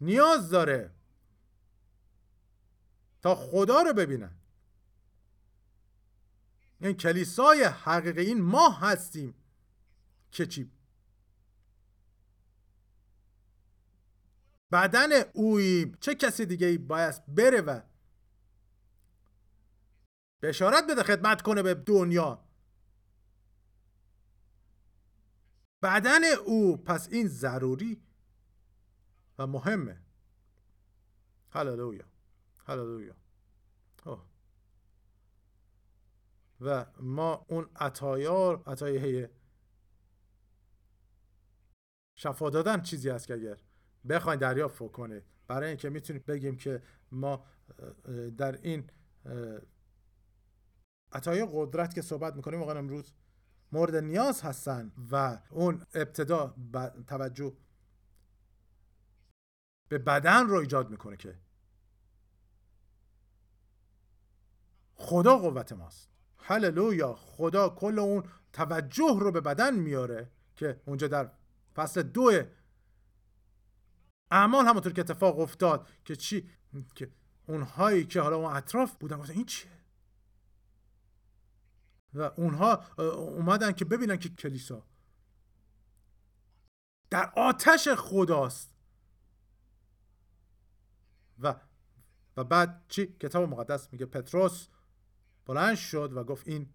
نیاز داره تا خدا رو ببینن این کلیسای حقیقی این ما هستیم که چی؟ بدن اوی چه کسی دیگه ای باید بره و بشارت بده خدمت کنه به دنیا؟ بدن او پس این ضروری و مهمه. هللویا. هللویا. و ما اون عطایا عطایه شفا دادن چیزی هست که اگر بخواین دریافت کنید برای اینکه می‌تونیم بگیم که ما در این عطای قدرت که صحبت می‌کنیم واقعا امروز مورد نیاز هستن و اون ابتدا توجه به بدن رو ایجاد می‌کنه که خدا قوت ماست. هللویا. خدا کل اون توجه رو به بدن میاره که اونجا در فصل دو اعمال همونطور که اتفاق افتاد که چی؟ که اونهایی که حالا اون اطراف بودن گفتن این چیه؟ و اونها اومدن که ببینن که کلیسا در آتش خداست. و و بعد چی؟ کتاب مقدس میگه پتروس بلند شد و گفت این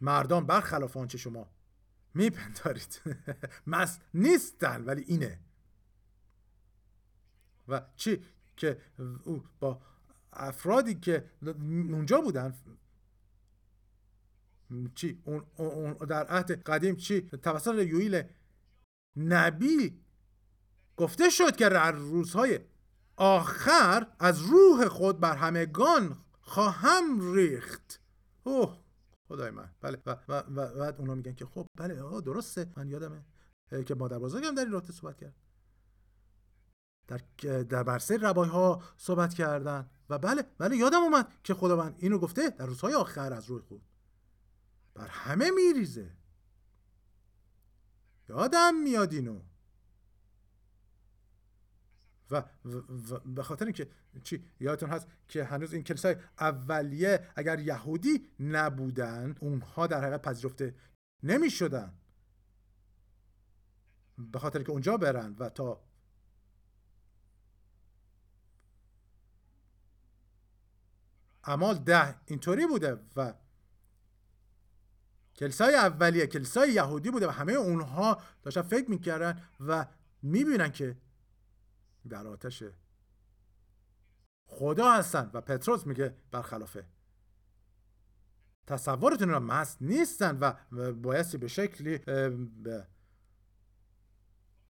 مردان برخلاف آنچه شما میپندارید. مست نیستن ولی اینه. و چی؟ که او با افرادی که اونجا بودن چی؟ اون, اون در عهد قدیم چی؟ توسط یویل نبی گفته شد که روزهای آخر از روح خود بر همگان خواهم ریخت. اوه خدای من. بله و, و, و بعد اونا میگن که خب بله آه درسته. من یادمه که مادر بزرگم در این رابطه صحبت کرد. در در برسه ربای ها صحبت کردن. و بله بله یادم اومد که خداوند اینو گفته در روزهای آخر از روی خود. بر همه میریزه. یادم میاد اینو. و, به خاطر اینکه چی؟ یادتون هست که هنوز این کلیسای اولیه اگر یهودی نبودن اونها در حقیقت پذیرفته نمی شدن به خاطر که اونجا برن و تا اعمال ده اینطوری بوده و کلیسای اولیه کلیسای یهودی بوده و همه اونها داشتن فکر می‌کردن و می‌بینن که در آتش خدا هستن. و پتروس میگه برخلافه. تصورتون را مست نیستن و بایستی به شکلی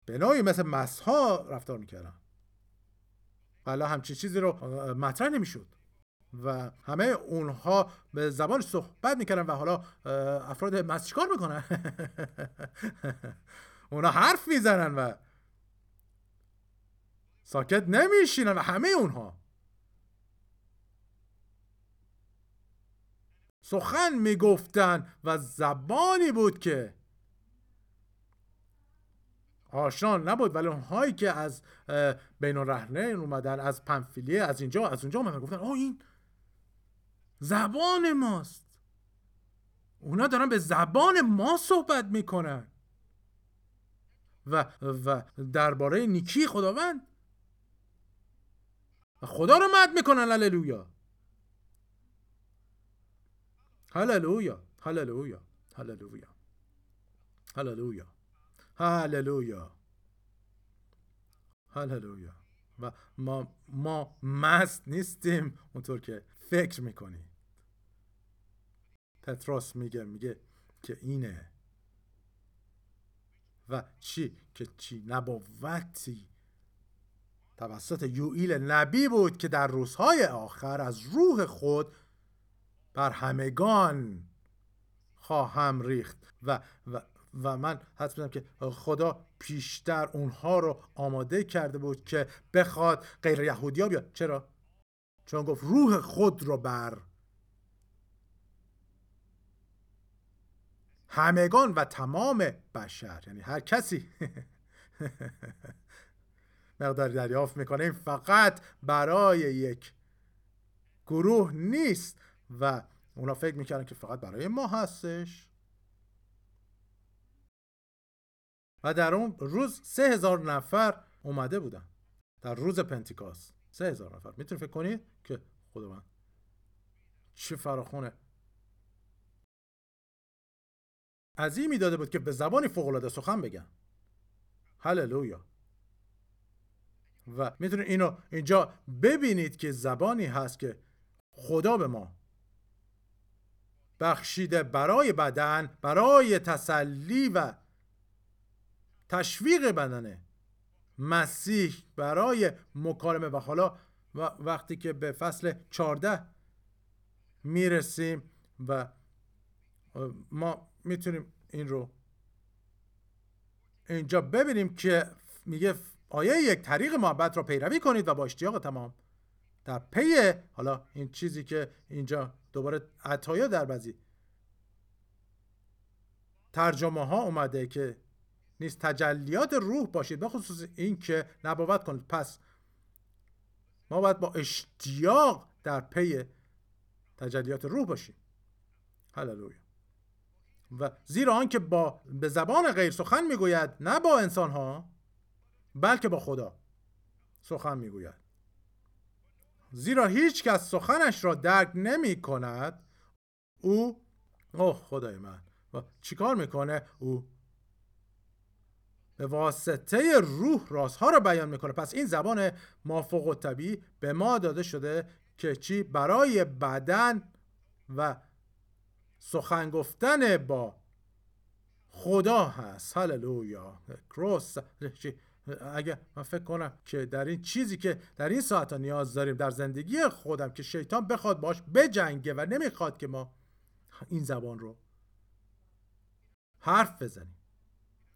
به نوعی مثل مست ها رفتار می‌کردن. حالا همچین چیزی رو مطرح نمی‌شد. و همه اونها به زبان صحبت می‌کردن و حالا افراد مست چیکار می‌کنن؟ اونا حرف می‌زنن و ساکت نمیشینن همه اونها. سخن می‌گفتن و زبانی بود که آشنا نبود ولی اونهایی که از بین الرحنه اومدن از پنفیلیه از اینجا از اونجا اومدن گفتن آه این زبان ماست. اونا دارن به زبان ما صحبت می‌کنن. و و درباره نیکی خداوند و خدا رو مد می‌کنن هللویا. هللویا هللویا هللویا. هللویا. هللویا. هللویا. و ما ما مست نیستیم. اونطور که فکر می‌کنی. پتروس میگه میگه که اینه. و چی؟ که چی؟ نبوتی. توسط یوئیل نبی بود که در روزهای آخر از روح خود بر همگان خواهم ریخت. و, و, و من حد بدم که خدا پیشتر اونها رو آماده کرده بود که بخواد غیر یهودی ها بیاد. چرا؟ چون گفت روح خود رو بر همگان و تمام بشر. یعنی هر کسی. مقداری دریافت می‌کنه. این فقط برای یک گروه نیست و اونا فکر می‌کردن که فقط برای ما هستش. و در اون روز سه هزار نفر اومده بودن. در روز پنتیکاس سه هزار نفر. می‌تونی فکر کنید که خدا چه فراخونه. عظیمی داده بود که به زبانی فوق سخن بگن. هللویا. و می‌تونید اینو اینجا ببینید که زبانی هست که خدا به ما بخشیده برای بدن برای تسلی و تشویق بدنه. مسیح برای مکالمه. و حالا وقتی که به فصل 14 می‌رسیم و ما می‌تونیم این رو اینجا ببینیم که میگه آیه یک طریق محبت را پیروی کنید و با اشتیاق تمام؟ در پی حالا این چیزی که اینجا دوباره عطایا در بعضی. ترجمه ها اومده که نیست تجلیات روح باشید به خصوص این که نبوت کنید. پس ما باید با اشتیاق در پی تجلیات روح باشیم. هللویا. و زیرا آنکه با به زبان غیر سخن می‌گوید نه با انسان ها بلکه با خدا. سخن می‌گوید. زیرا هیچ کس سخنش را درک نمی کند او اوه خدای من و چیکار می‌کنه؟ او به واسطه روح رازها را بیان می‌کنه. پس این زبان مافوق و طبیعی به ما داده شده که چی؟ برای بدن و سخن گفتن با خدا هست. هللویا. کروس. اگه من فکر کنم که در این چیزی که در این ساعت ها نیاز داریم در زندگی خودم که شیطان بخواد باش بجنگه و نمی‌خواد که ما این زبان رو حرف بزنیم.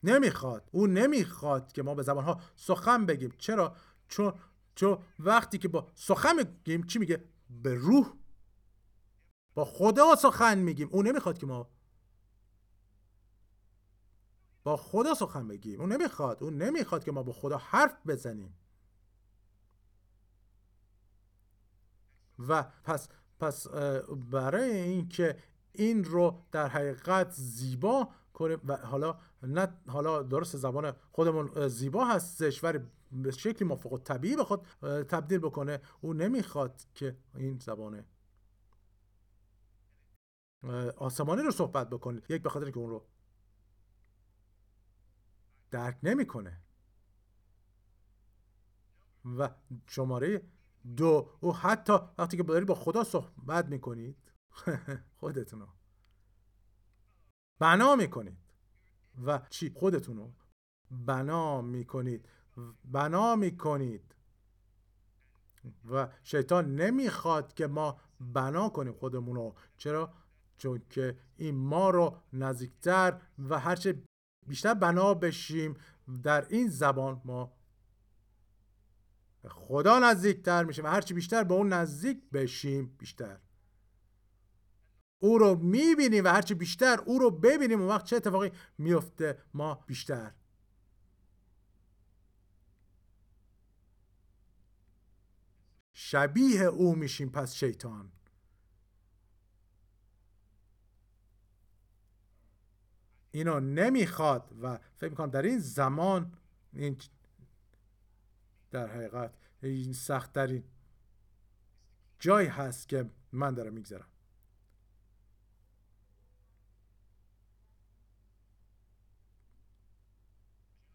نمی‌خواد. او نمی‌خواد که ما به زبان ها سخن بگیم. چرا؟ چون چون وقتی که با سخن میگیم چی میگه؟ به روح. با خدا سخن میگیم. او نمی‌خواد که ما با خدا سخن بگیم. اون نمی‌خواد. اون نمی‌خواد که ما با خدا حرف بزنیم. و پس پس برای اینکه این رو در حقیقت زیبا کنیم و حالا نه حالا درست زبان خودمون زیبا هستش ولی به شکلی موافق طبیعی به خود تبدیل بکنه او نمی‌خواد که این زبان آسمانی رو صحبت بکنید یک به خاطر که اون رو درک نمی‌کنه. و شماره دو او حتی وقتی که داری با خدا صحبت می‌کنید خودتون رو بنا می‌کنید. و چی؟ خودتون رو بنا می‌کنید. بنا می‌کنید. و شیطان نمی‌خواد که ما بنا کنیم خودمون رو چرا؟ چون که این ما رو نزدیکتر و هرچه بیشتر بنا بشیم. در این زبان ما خدا نزدیکتر میشیم و هرچی بیشتر به اون نزدیک بشیم بیشتر. او رو می‌بینیم و هرچی بیشتر او رو ببینیم اون وقت چه اتفاقی میفته ما بیشتر. شبیه او میشیم پس شیطان. اینو نمی‌خواد و فکر می‌کنم در این زمان این در حقیقت این سخت ترین جای هست که من دارم میگذرم.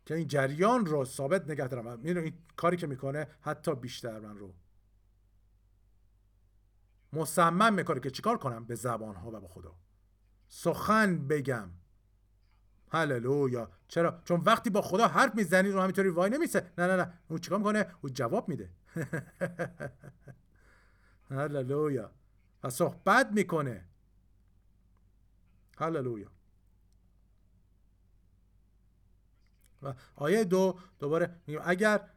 که این جریان رو ثابت نگه دارم. این کاری که می‌کنه حتی بیشتر من رو مصمم می‌کنه که چیکار کنم به زبان ها و به خدا. سخن بگم. هللویا. چرا؟ چون وقتی با خدا حرف می‌زنی رو همینطوری وای نمیسه. نه نه نه. اون چیکار می‌کنه؟ او جواب میده. هللویا. و صحبت می‌کنه. هللویا. و آیه دو دوباره میگه اگر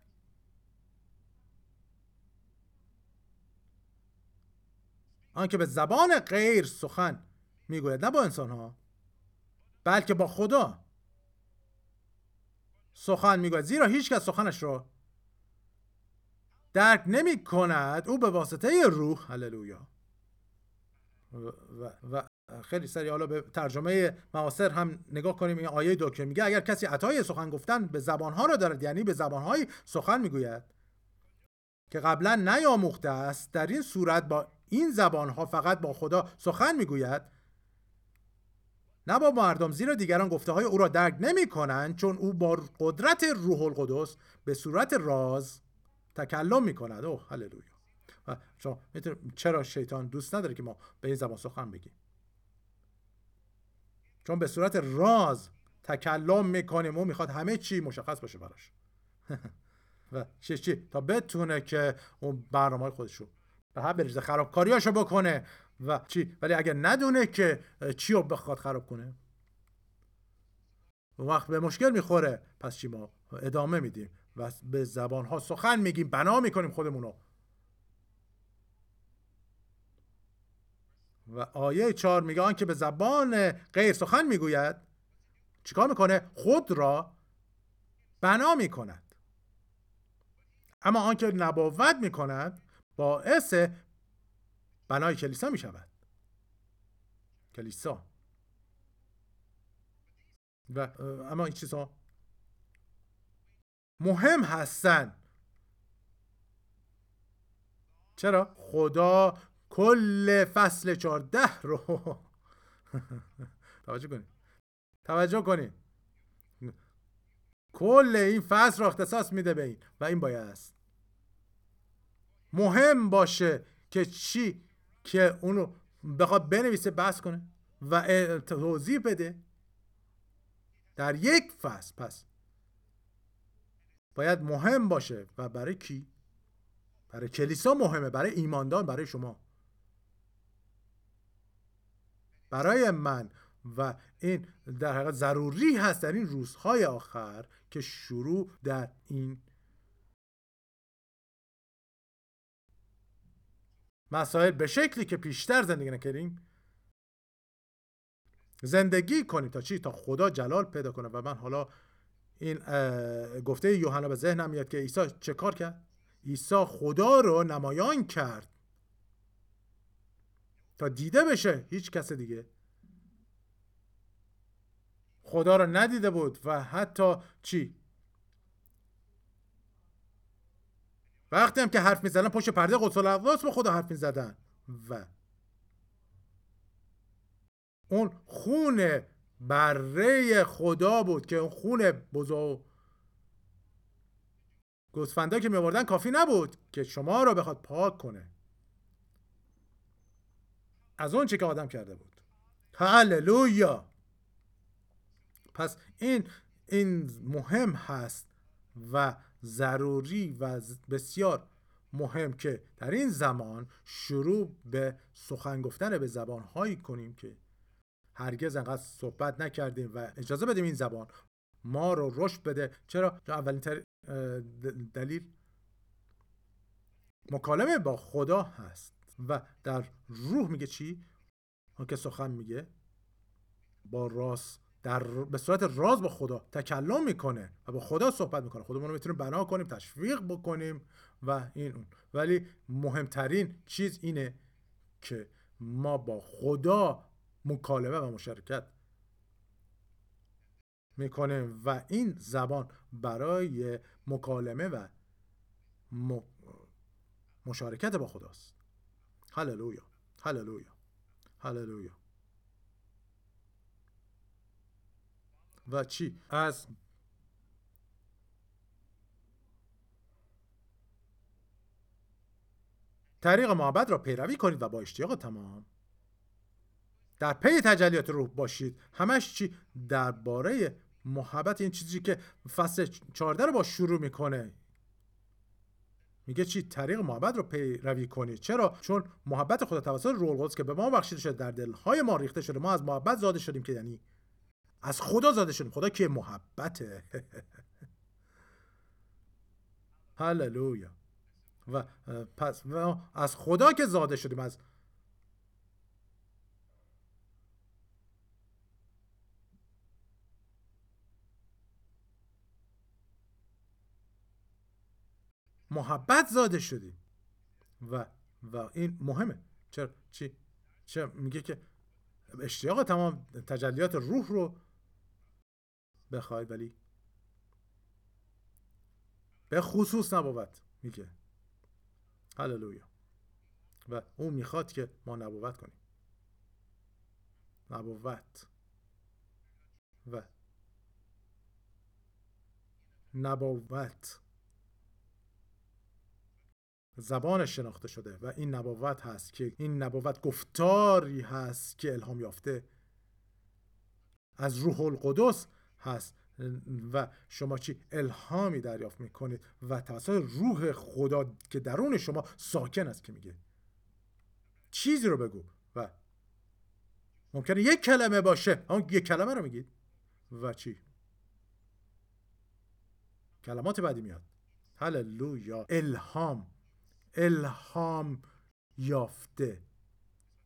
آنکه به زبان غیر سخن می‌گوید نه با انسان ها بلکه با خدا. سخن می‌گوید. زیرا هیچ کس سخنش رو درک نمی کند او به واسطه روح. هللویا. و, و, خیلی سری حالا به ترجمه معاصر هم نگاه کنیم. این آیه دو که میگه اگر کسی عطای سخن گفتن به زبانها را دارد یعنی به زبانهای سخن می‌گوید که قبلا نیاموخته است در این صورت با این زبانها فقط با خدا سخن می‌گوید نه با مردم زیرا دیگران گفته های او را درک نمی کنند چون او با قدرت روح القدس به صورت راز تکلم می کند اوه هللویا. شما چرا شیطان دوست نداره که ما به این زبان سخن بگیم؟ چون به صورت راز تکلم می‌کنیم او می‌خواد همه چی مشخص باشه براش. و چی چی؟ تا بتونه که اون برنامه خودشو به هم بریزه خرابکاریاشو بکنه. و چی؟ ولی اگر ندونه که چی رو بخواد خراب کنه. وقت به مشکل می‌خوره. پس چی ما ادامه میدیم و به زبان ها سخن میگیم بنا می‌کنیم خودمونو. و آیه چهار میگه که به زبان غیر سخن می‌گوید چیکار می‌کنه؟ خود را بنا می‌کند. اما آنکه نبوت می‌کند باعث بنای کلیسا می‌شود. کلیسا. و اما این چیزها مهم هستن. چرا؟ خدا کل فصل چهارده رو توجه کنید. توجه کنید. کل این فصل رو اختصاص میده به این و این باید است مهم باشه که چی که اونو بخواد بنویسه بحث کنه و توضیح بده. در یک فصل پس باید مهم باشه. و برای کی؟ برای کلیسا مهمه برای ایماندار برای شما. برای من. و این در حقیقت ضروری هست در این روزهای آخر که شروع در این مسائل به شکلی که پیشتر زندگی نکردیم زندگی کنیم تا چی؟ تا خدا جلال پیدا کنه. و من حالا این گفته یوحنا به ذهنم میاد که عیسی چه کار کرد؟ عیسی خدا رو نمایان کرد تا دیده بشه هیچ کس دیگه. خدا رو ندیده بود و حتی چی؟ وقتی هم که حرف می‌زدن پشت پرده قدس الاقداس با خدا حرف می‌زدن. و اون خون بره خدا بود که اون خون بزرگ گوسفندا که میوردن کافی نبود که شما رو بخواد پاک کنه. از اون چی که آدم کرده بود. هللویا! پس این این مهم هست و ضروری و بسیار مهم که در این زمان شروع به سخن گفتن به زبان هایی کنیم که هرگز انقدر صحبت نکردیم و اجازه بدیم این زبان ما رو رشد بده. چرا؟ اولین دلیل مکالمه با خدا هست و در روح میگه چی؟ که سخن میگه با راست در به صورت راز با خدا تکلم می‌کنه و با خدا صحبت می‌کنه. خودمون رو می‌تونیم بنا کنیم تشویق بکنیم و این اون. ولی مهمترین چیز اینه که ما با خدا مکالمه و مشارکت می‌کنیم و این زبان برای مکالمه و مشارکت با خداست. هللویا. هللویا. هللویا. و چی؟ از طریق محبت را پیروی کنید و با اشتیاق تمام. در پی تجلیات روح باشید. همش چی؟ درباره محبت این چیزی که فصل 14 رو با شروع می‌کنه. میگه چی؟ طریق محبت رو پیروی کنید. چرا؟ چون محبت خدا توسط روح که به ما بخشیده شده در دلهای ما ریخته شده. ما از محبت زاده شدیم که یعنی از خدا زاده شدیم. خدا که محبته. هللویا. و پس از خدا که زاده شدیم از محبت زاده شدیم. و و این مهمه. چرا؟ چی؟ چرا؟ میگه که اشتیاق تمام تجلیات روح رو بخواید ولی به خصوص نبوت میگه. هللویا. و او می‌خواد که ما نبوت کنیم. نبوت. و نبوت. زبان شناخته شده و این نبوت هست که این نبوت گفتاری هست که الهام یافته از روح القدس هست. و شما چی الهامی دریافت می‌کنید و توسط روح خدا که درون شما ساکن است که میگه. چیزی رو بگو و ممکنه یک کلمه باشه. اون یک کلمه رو میگید. و چی؟ کلمات بعدی میاد. هللویا. الهام. الهام یافته.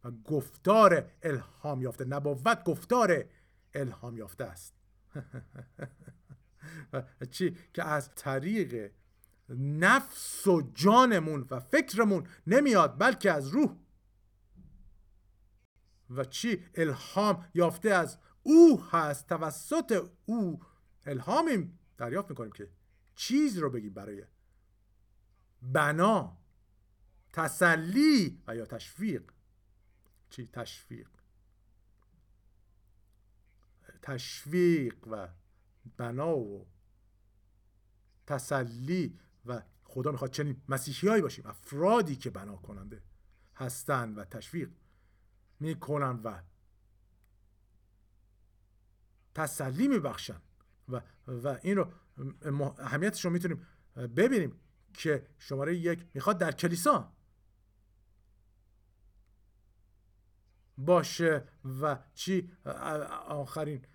و گفتار الهام یافته. نبوت گفتار الهام یافته است. چی؟ که از طریق نفس و جانمون و فکرمون نمیاد بلکه از روح. و چی؟ الهام یافته از او هست توسط او الهامیم. دریافت می‌کنیم که چیز رو بگیم برای بنا تسلی و یا تشویق. چی؟ تشویق. تشویق و بنا و تسلی و خدا می‌خواد چنین مسیحیایی باشیم. افرادی که بنا کننده هستند و تشویق می‌کنن و تسلی میبخشن و, و این رو اهمیتش رو می‌تونیم ببینیم که شماره یک می‌خواد در کلیسا باشه و چی؟ آخرین.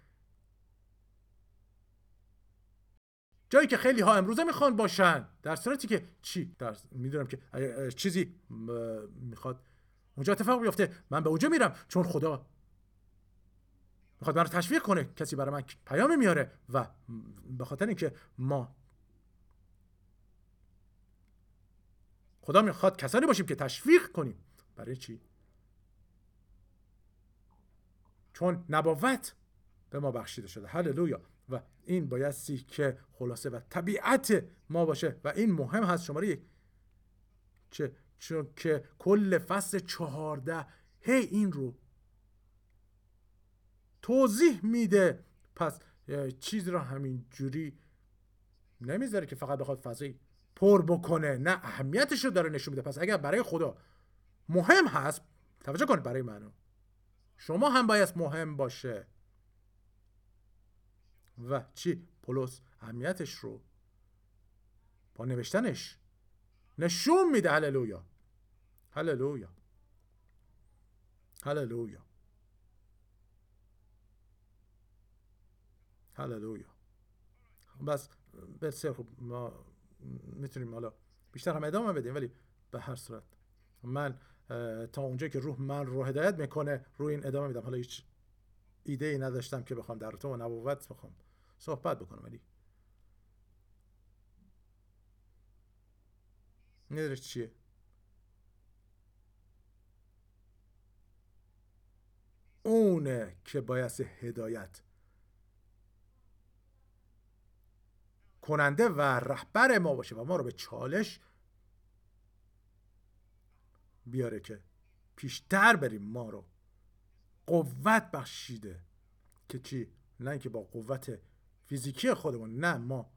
جایی که خیلی ها امروزه می‌خوان باشن. در صورتی که چی؟ در می‌دونم که چیزی می‌خواد. اونجا اتفاق بیفته. من به اونجا میرم چون خدا می‌خواد من رو تشویق کنه. کسی برای من پیام میاره و به خاطر اینکه ما خدا می‌خواد کسانی باشیم که تشویق کنیم. برای چی؟ چون نبوت به ما بخشیده شده. هللویا. و این بایستی که خلاصه و طبیعت ما باشه. و این مهم هست شماره یک. چه چون که کل فصل چهارده هی این رو توضیح میده. پس چیز را همین جوری نمی‌ذاره که فقط بخواد فضایی پر بکنه. نه اهمیتش رو داره نشون میده. پس اگر برای خدا مهم هست توجه کنید برای منو. شما هم باید مهم باشه. و چی؟ پولس اهمیتش رو با نوشتنش نشون میده. هللویا. هللویا. هللویا. هللویا. بس بسیار خوب. ما می‌تونیم حالا بیشتر هم ادامه بدیم ولی به هر صورت. من تا اونجا که روح من رو هدایت می‌کنه روی این ادامه میدم. حالا هیچ ایده ای نداشتم که بخوام در تو و نبوت بخوام صحبت بکنم. ولی نداره چیه؟ اونه که باید هدایت کننده و رهبر ما باشه و ما رو به چالش بیاره که پیشتر بریم ما رو. قوت بخشیده. که چی؟ نه اینکه با قوت فیزیکی خودمون. نه ما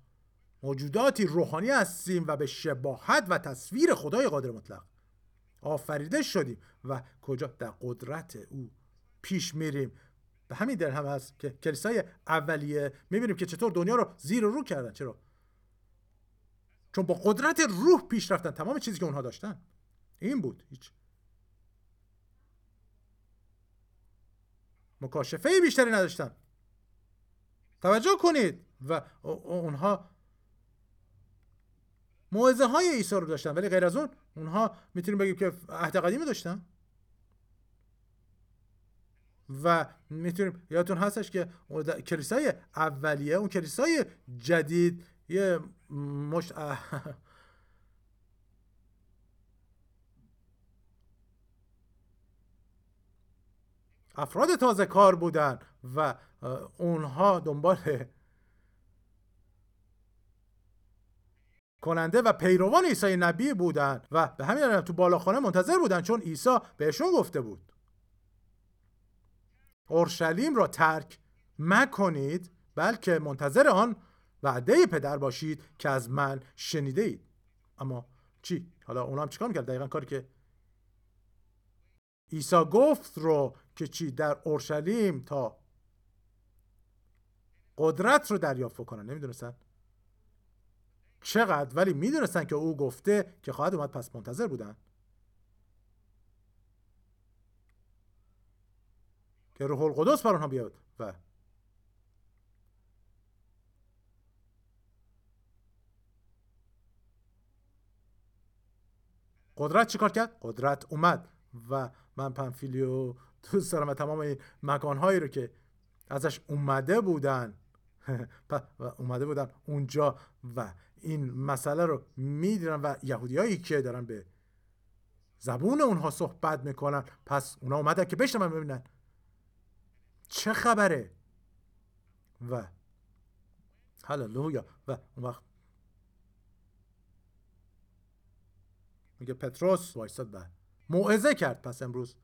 موجوداتی روحانی هستیم و به شباهت و تصویر خدای قادر مطلق. آفریده شدیم و کجا؟ در قدرت او. پیش میریم. به همین در هم هست که کلیسای اولیه می‌بینیم که چطور دنیا رو زیر و رو کردن. چرا؟ چون با قدرت روح پیش رفتن. تمام چیزی که اونها داشتن. این بود هیچ. مکاشفه بیشتری نداشتن توجه کنید. و اونها موعظه های عیسی رو داشتن ولی غیر از اون اونها می‌تونیم بگیم که عهد قدیمی داشتن. و می‌تونیم یادتون هستش که کلیسای اولیه اون کلیسای جدید یه مش افراد تازه کار بودن و اونها دنبال کننده و پیروان عیسی نبی بودن و به همین دلیل تو بالاخانه منتظر بودن چون عیسی بهشون گفته بود. اورشلیم را ترک مکنید بلکه منتظر آن وعده پدر باشید که از من شنیده اید اما چی؟ حالا اونا هم چیکار می‌کرد؟ دقیقا کاری که عیسی گفت رو که چی در اورشلیم تا قدرت رو دریافت کنن نمی‌دونستن؟ چقدر؟ ولی می‌دونستن که او گفته که خواهد اومد پس منتظر بودن. که روح القدس بر اونها بیاد و قدرت چیکار کرد؟ قدرت اومد و من پنفیلیو دوست دارم و تمام این مکانهایی رو که ازش اومده بودن. و اومده بودن اونجا و این مسئله رو می‌دونن و یهودیایی که دارن به زبون اونها صحبت می‌کنن. پس اونا اومدن که بشنون ببینن چه خبره. و هللویا. و اون وقت میگه پتروس وایستاد و موعظه کرد پس امروز.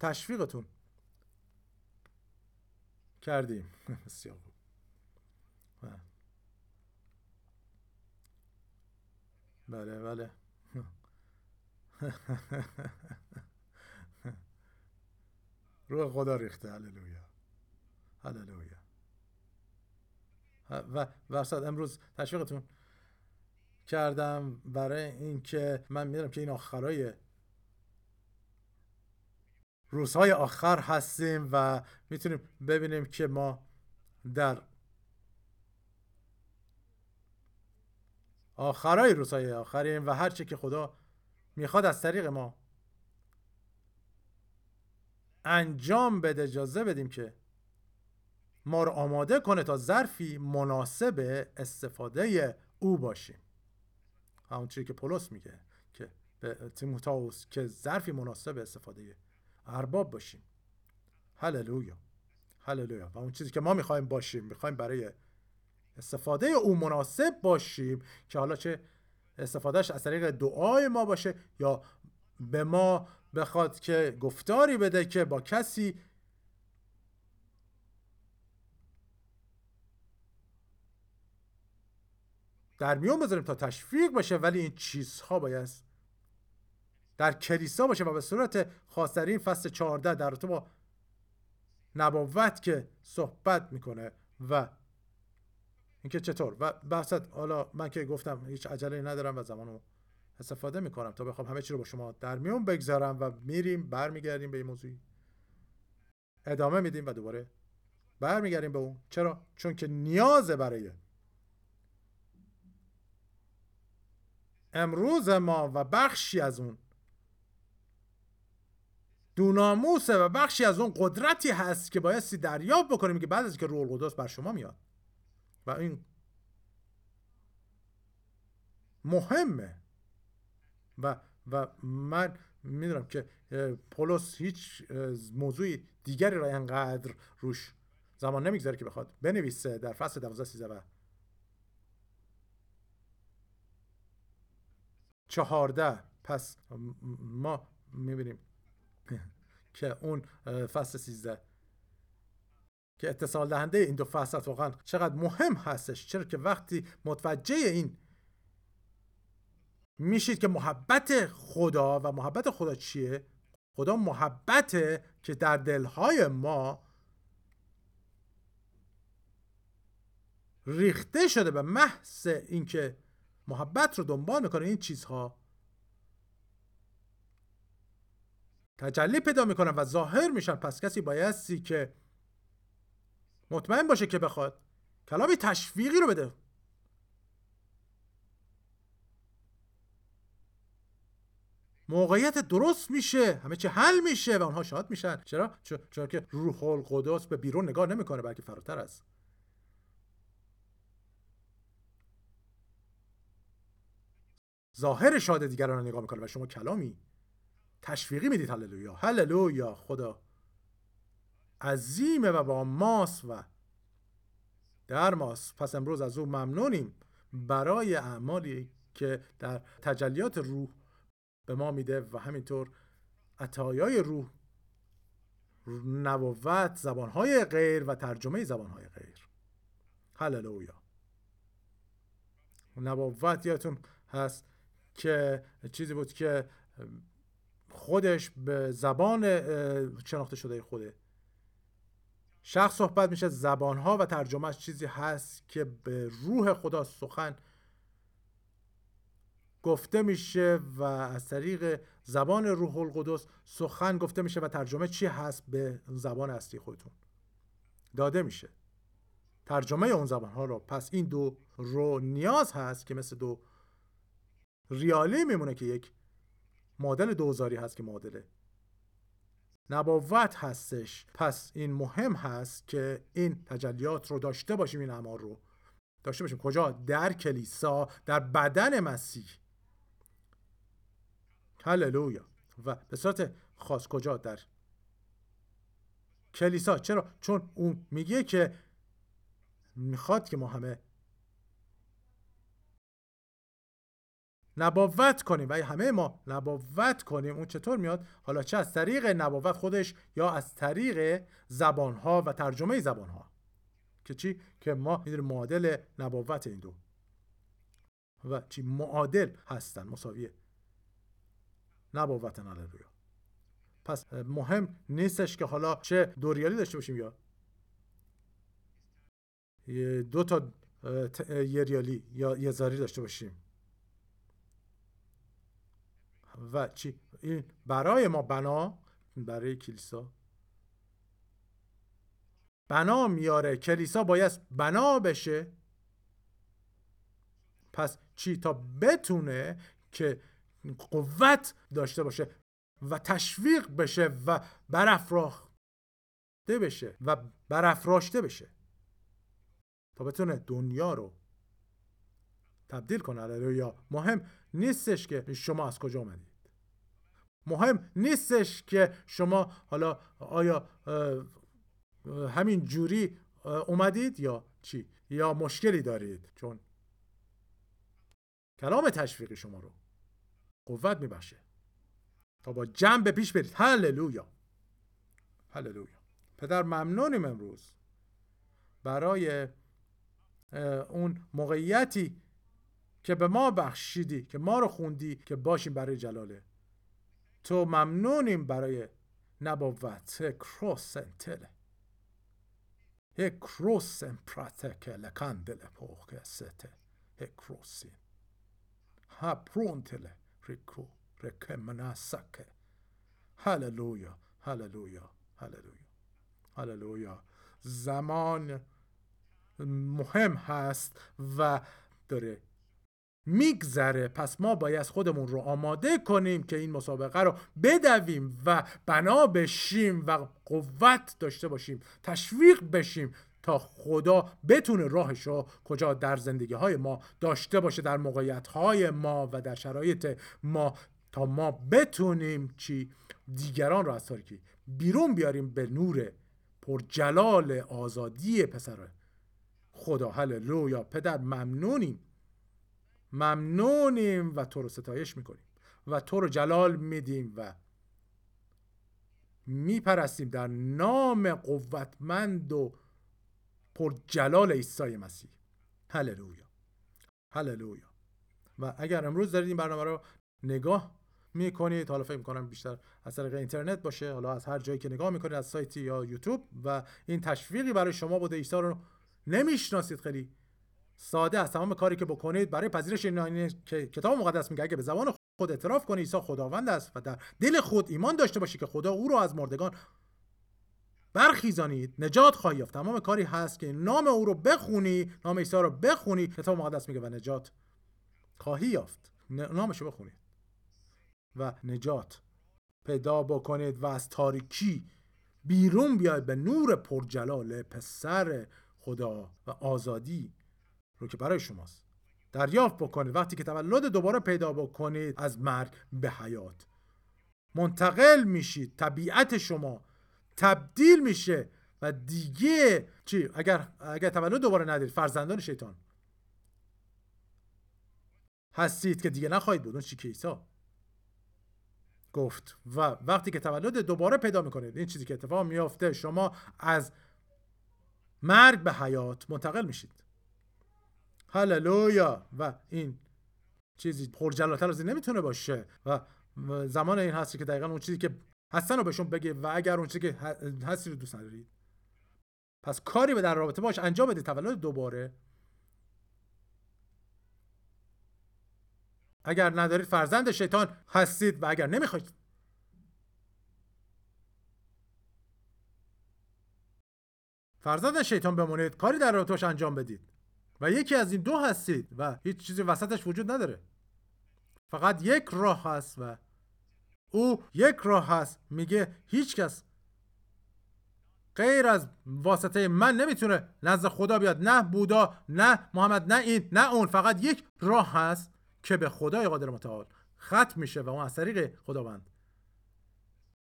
تشویقتون. کردیم. بسیار خوب. بله بله. روح خدا ریخته. هللویا. هللویا. و ورصد امروز تشویقتون. کردم برای اینکه من می‌دونم که این آخرای روزهای آخر هستیم و می‌تونیم ببینیم که ما در آخرای روزهای آخریم و هرچی که خدا می‌خواد از طریق ما انجام بده اجازه بدیم که ما رو آماده کنه تا ظرفی مناسب استفاده او باشیم. همون چیزی که پولس میگه که به تیموتائوس که ظرفی مناسب استفاده ارباب باشیم. هللویا. هللویا. و اون چیزی که ما می‌خوایم باشیم می‌خوایم برای استفاده او مناسب باشیم که حالا چه استفادهش از طریق دعای ما باشه یا به ما بخواد که گفتاری بده که با کسی در میون بذاریم تا تشویق باشه ولی این چیزها باید در کلیسا باشه و به صورت خاصترین فصل 14 در تو با نبوت که صحبت می‌کنه و اینکه چطور. و بحثت حالا من که گفتم هیچ عجله ندارم و زمانو استفاده می‌کنم تا بخوام همه چی رو با شما در میون بگذارم و میریم برمیگردیم به این موضوع ادامه میدیم و دوباره برمیگردیم به اون. چرا؟ چون که نیازه برای امروز ما و بخشی از اون دوناموسه و بخشی از اون قدرتی هست که بایستی دریافت بکنیم که بعد از که روح القدس بر شما میاد. و این مهمه. و و من می‌دونم که پولس هیچ موضوعی دیگری را انقدر روش زمان نمی‌گذاره که بخواد بنویسه در فصل 12 13 و چهارده. پس ما می‌بینیم که اون فصل 13 که اتصال دهنده این دو فصل واقعا چقدر مهم هستش. چرا که وقتی متوجه این میشید که محبت خدا و محبت خدا چیه؟ خدا محبته که در دلهای ما ریخته شده به محض اینکه محبت رو دنبال می‌کنه این چیزها. تجلی پیدا می‌کنن و ظاهر میشن. پس کسی بایستی که مطمئن باشه که بخواد کلامی تشویقی رو بده. موقعیت درست میشه همه چی حل میشه و اونها شاد میشن. چرا؟ چون که روح القدس به بیرون نگاه نمی‌کنه بلکه فراتر است ظاهر شاد دیگران رو نگاه می‌کنه و شما کلامی. تشویقی می‌دید. هللویا. هللویا. خدا. عظیمه و با ماست و در ماست پس امروز از او ممنونیم. برای اعمالی که در تجلیات روح به ما میده و همینطور عطایای روح نبوت زبانهای غیر و ترجمه زبانهای غیر. هللویا. نبوت یادتون هست. که چیزی بود که خودش به زبان شناخته شده خوده. شخص صحبت میشه زبانها و ترجمهش چیزی هست که به روح خدا سخن گفته میشه و از طریق زبان روح القدس سخن گفته میشه و ترجمه چی هست به زبان اصلی خودتون. داده میشه. ترجمه اون زبان ها رو. پس این دو رو نیاز هست که مثل دو ریالی میمونه که یک مدل دوزاری هست که مدل نبوت هستش. پس این مهم هست که این تجلیات رو داشته باشیم این امار رو. داشته باشیم. کجا؟ در کلیسا در بدن مسیح. هللویا. و به صورت خاص کجا؟ در کلیسا. چرا؟ چون اون میگه که می‌خواد که ما همه نبوت کنیم. و همه ما نبوت کنیم. اون چطور میاد؟ حالا چه از طریق نبوت خودش یا از طریق زبانها و ترجمه زبانها. که چی؟ که ما می‌دونیم معادل نبوت این دو. و چی؟ معادل هستن. مساویه نبوت هللویا پس مهم نیستش که حالا چه دوریالی داشته باشیم یا دو تا یه یا یه داشته باشیم. و چی؟ برای ما بنا برای کلیسا. بنا میاره. کلیسا باید بنا بشه. پس چی؟ تا بتونه که قوت داشته باشه و تشویق بشه و برافراخته بشه و برافراشته بشه. تا بتونه دنیا رو تبدیل کنه. یا مهم نیستش که شما از کجا آمدید مهم نیستش که شما حالا آیا همین جوری اومدید یا چی؟ یا مشکلی دارید؟ چون کلام تشویقی شما رو قوت میبخشه. تا با جمع به پیش برید. هللویا. هللویا. پدر ممنونیم امروز برای اون موقعیتی که به ما بخشیدی که ما رو خوندی که باشیم برای جلاله. تو ممنونیم برای نبوت. کروسنتله کروسن پراتکه لکندل پوکه سته کروسین ها پرونتله ریکو رکمناسکه هللویا هللویا هللویا. هللویا. زمان مهم هست و داره میگذره. پس ما باید خودمون رو آماده کنیم که این مسابقه رو بدویم و بنا بشیم و قوت داشته باشیم تشویق بشیم تا خدا بتونه راهش رو کجا در زندگی های ما داشته باشه در موقعیت های ما و در شرایط ما تا ما بتونیم چی دیگران رو از تاریکی بیرون بیاریم به نور پر جلال آزادی پسر خدا. هللویا. پدر ممنونیم. ممنونیم و تو رو ستایش می‌کنیم و تو رو جلال میدیم و میپرستیم در نام قوتمند و پر جلال عیسی مسیح. هللویا. هللویا. و اگر امروز دارید این برنامه رو نگاه می‌کنید حالا فکر می‌کنم بیشتر از طریق اینترنت باشه حالا از هر جایی که نگاه می‌کنید از سایتی یا یوتیوب و این تشویقی برای شما بوده عیسی رو نمی‌شناسید خیلی. ساده است. تمام کاری که بکنید برای پذیرش این که کتاب مقدس میگه اگه به زبان خود اعتراف کنی عیسی خداوند است و در دل خود ایمان داشته باشی که خدا او رو از مردگان برخیزانید نجات خواهی یافت. تمام کاری هست که نام او رو بخونی نام عیسی رو بخونی کتاب مقدس میگه و نجات خواهی یافت. نامش رو بخونید. و نجات پیدا بکنید و از تاریکی بیرون بیاید به نور پرجلال پسر خدا و آزادی. رو که برای شماست. دریافت بکنید. وقتی که تولد دوباره پیدا بکنید از مرگ به حیات. منتقل میشید. طبیعت شما تبدیل میشه و دیگه چی؟ اگر اگر تولد دوباره ندید فرزندان شیطان. هستید که دیگه نخواهید بود. اون که گفت. و وقتی که تولد دوباره پیدا می‌کنید این چیزی که اتفاق میافته شما از مرگ به حیات منتقل میشید. هللویا. و این چیزی پرجلاتر از این نمی‌تونه باشه. و زمان این هستی که دقیقا اون چیزی که هستن رو بهشون بگه و اگر اون چیزی که هستی رو دوست ندارید پس کاری به در رابطه باش انجام بده. تولد دوباره. اگر ندارید فرزند شیطان هستید و اگر نمی‌خواید فرزند شیطان بمونید کاری در رابطش انجام بدید. و یکی از این دو هستید و هیچ چیزی وسطش وجود نداره. فقط یک راه هست و او یک راه هست. میگه هیچ کس غیر از واسطه من نمی‌تونه نزد خدا بیاد. نه بودا نه محمد نه این نه اون. فقط یک راه هست که به خدای قادر متعال ختم میشه و اون از طریق خداوند.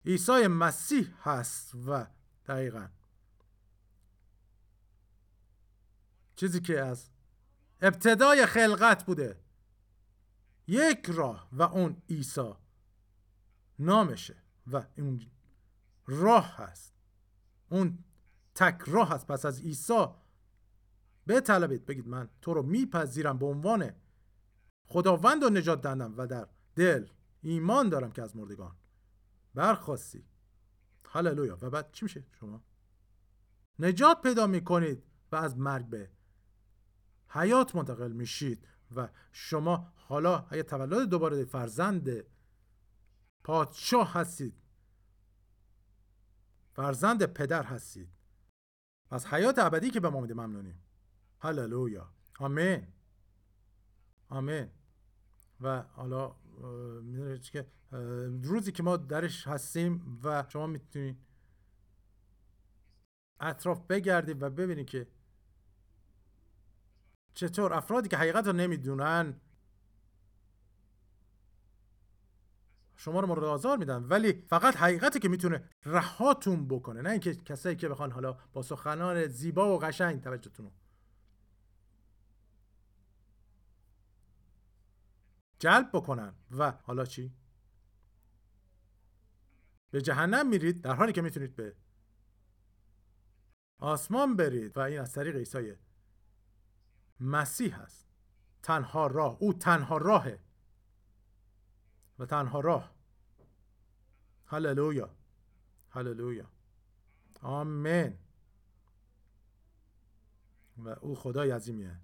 عیسی مسیح هست و دقیقا. چیزی که از ابتدای خلقت بوده. یک راه و اون عیسی نامشه و اون راه هست. اون تک راه هست. پس از عیسی بطلبید بگید من تو رو میپذیرم به عنوان خداوند و نجات دهندم و در دل ایمان دارم که از مردگان برخواستی. هللویا. و بعد چی میشه شما؟ نجات پیدا می‌کنید و از مرگ به حیات منتقل میشید و شما حالا اگه تولد دوباره فرزند پادشاه هستید فرزند پدر هستید از حیات ابدی که به ما میده ممنونیم. هللویا. آمین. آمین. و حالا که روزی که ما درش هستیم و شما می‌تونید اطراف بگردید و ببینید که چطور؟ افرادی که حقیقت رو نمی‌دونن. شما رو مورد آزار میدن ولی فقط حقیقتی که می‌تونه رهاتون بکنه نه اینکه کسایی که بخوان حالا با سخنان زیبا و قشنگ توجهتون رو. جلب بکنن. و حالا چی؟ به جهنم میرید در حالی که می‌تونید به آسمان برید. و این از طریق عیسی مسیح هست تنها راه. او تنها راهه. و تنها راه. هللویا. هللویا. آمین. و او خدای عظیمیه.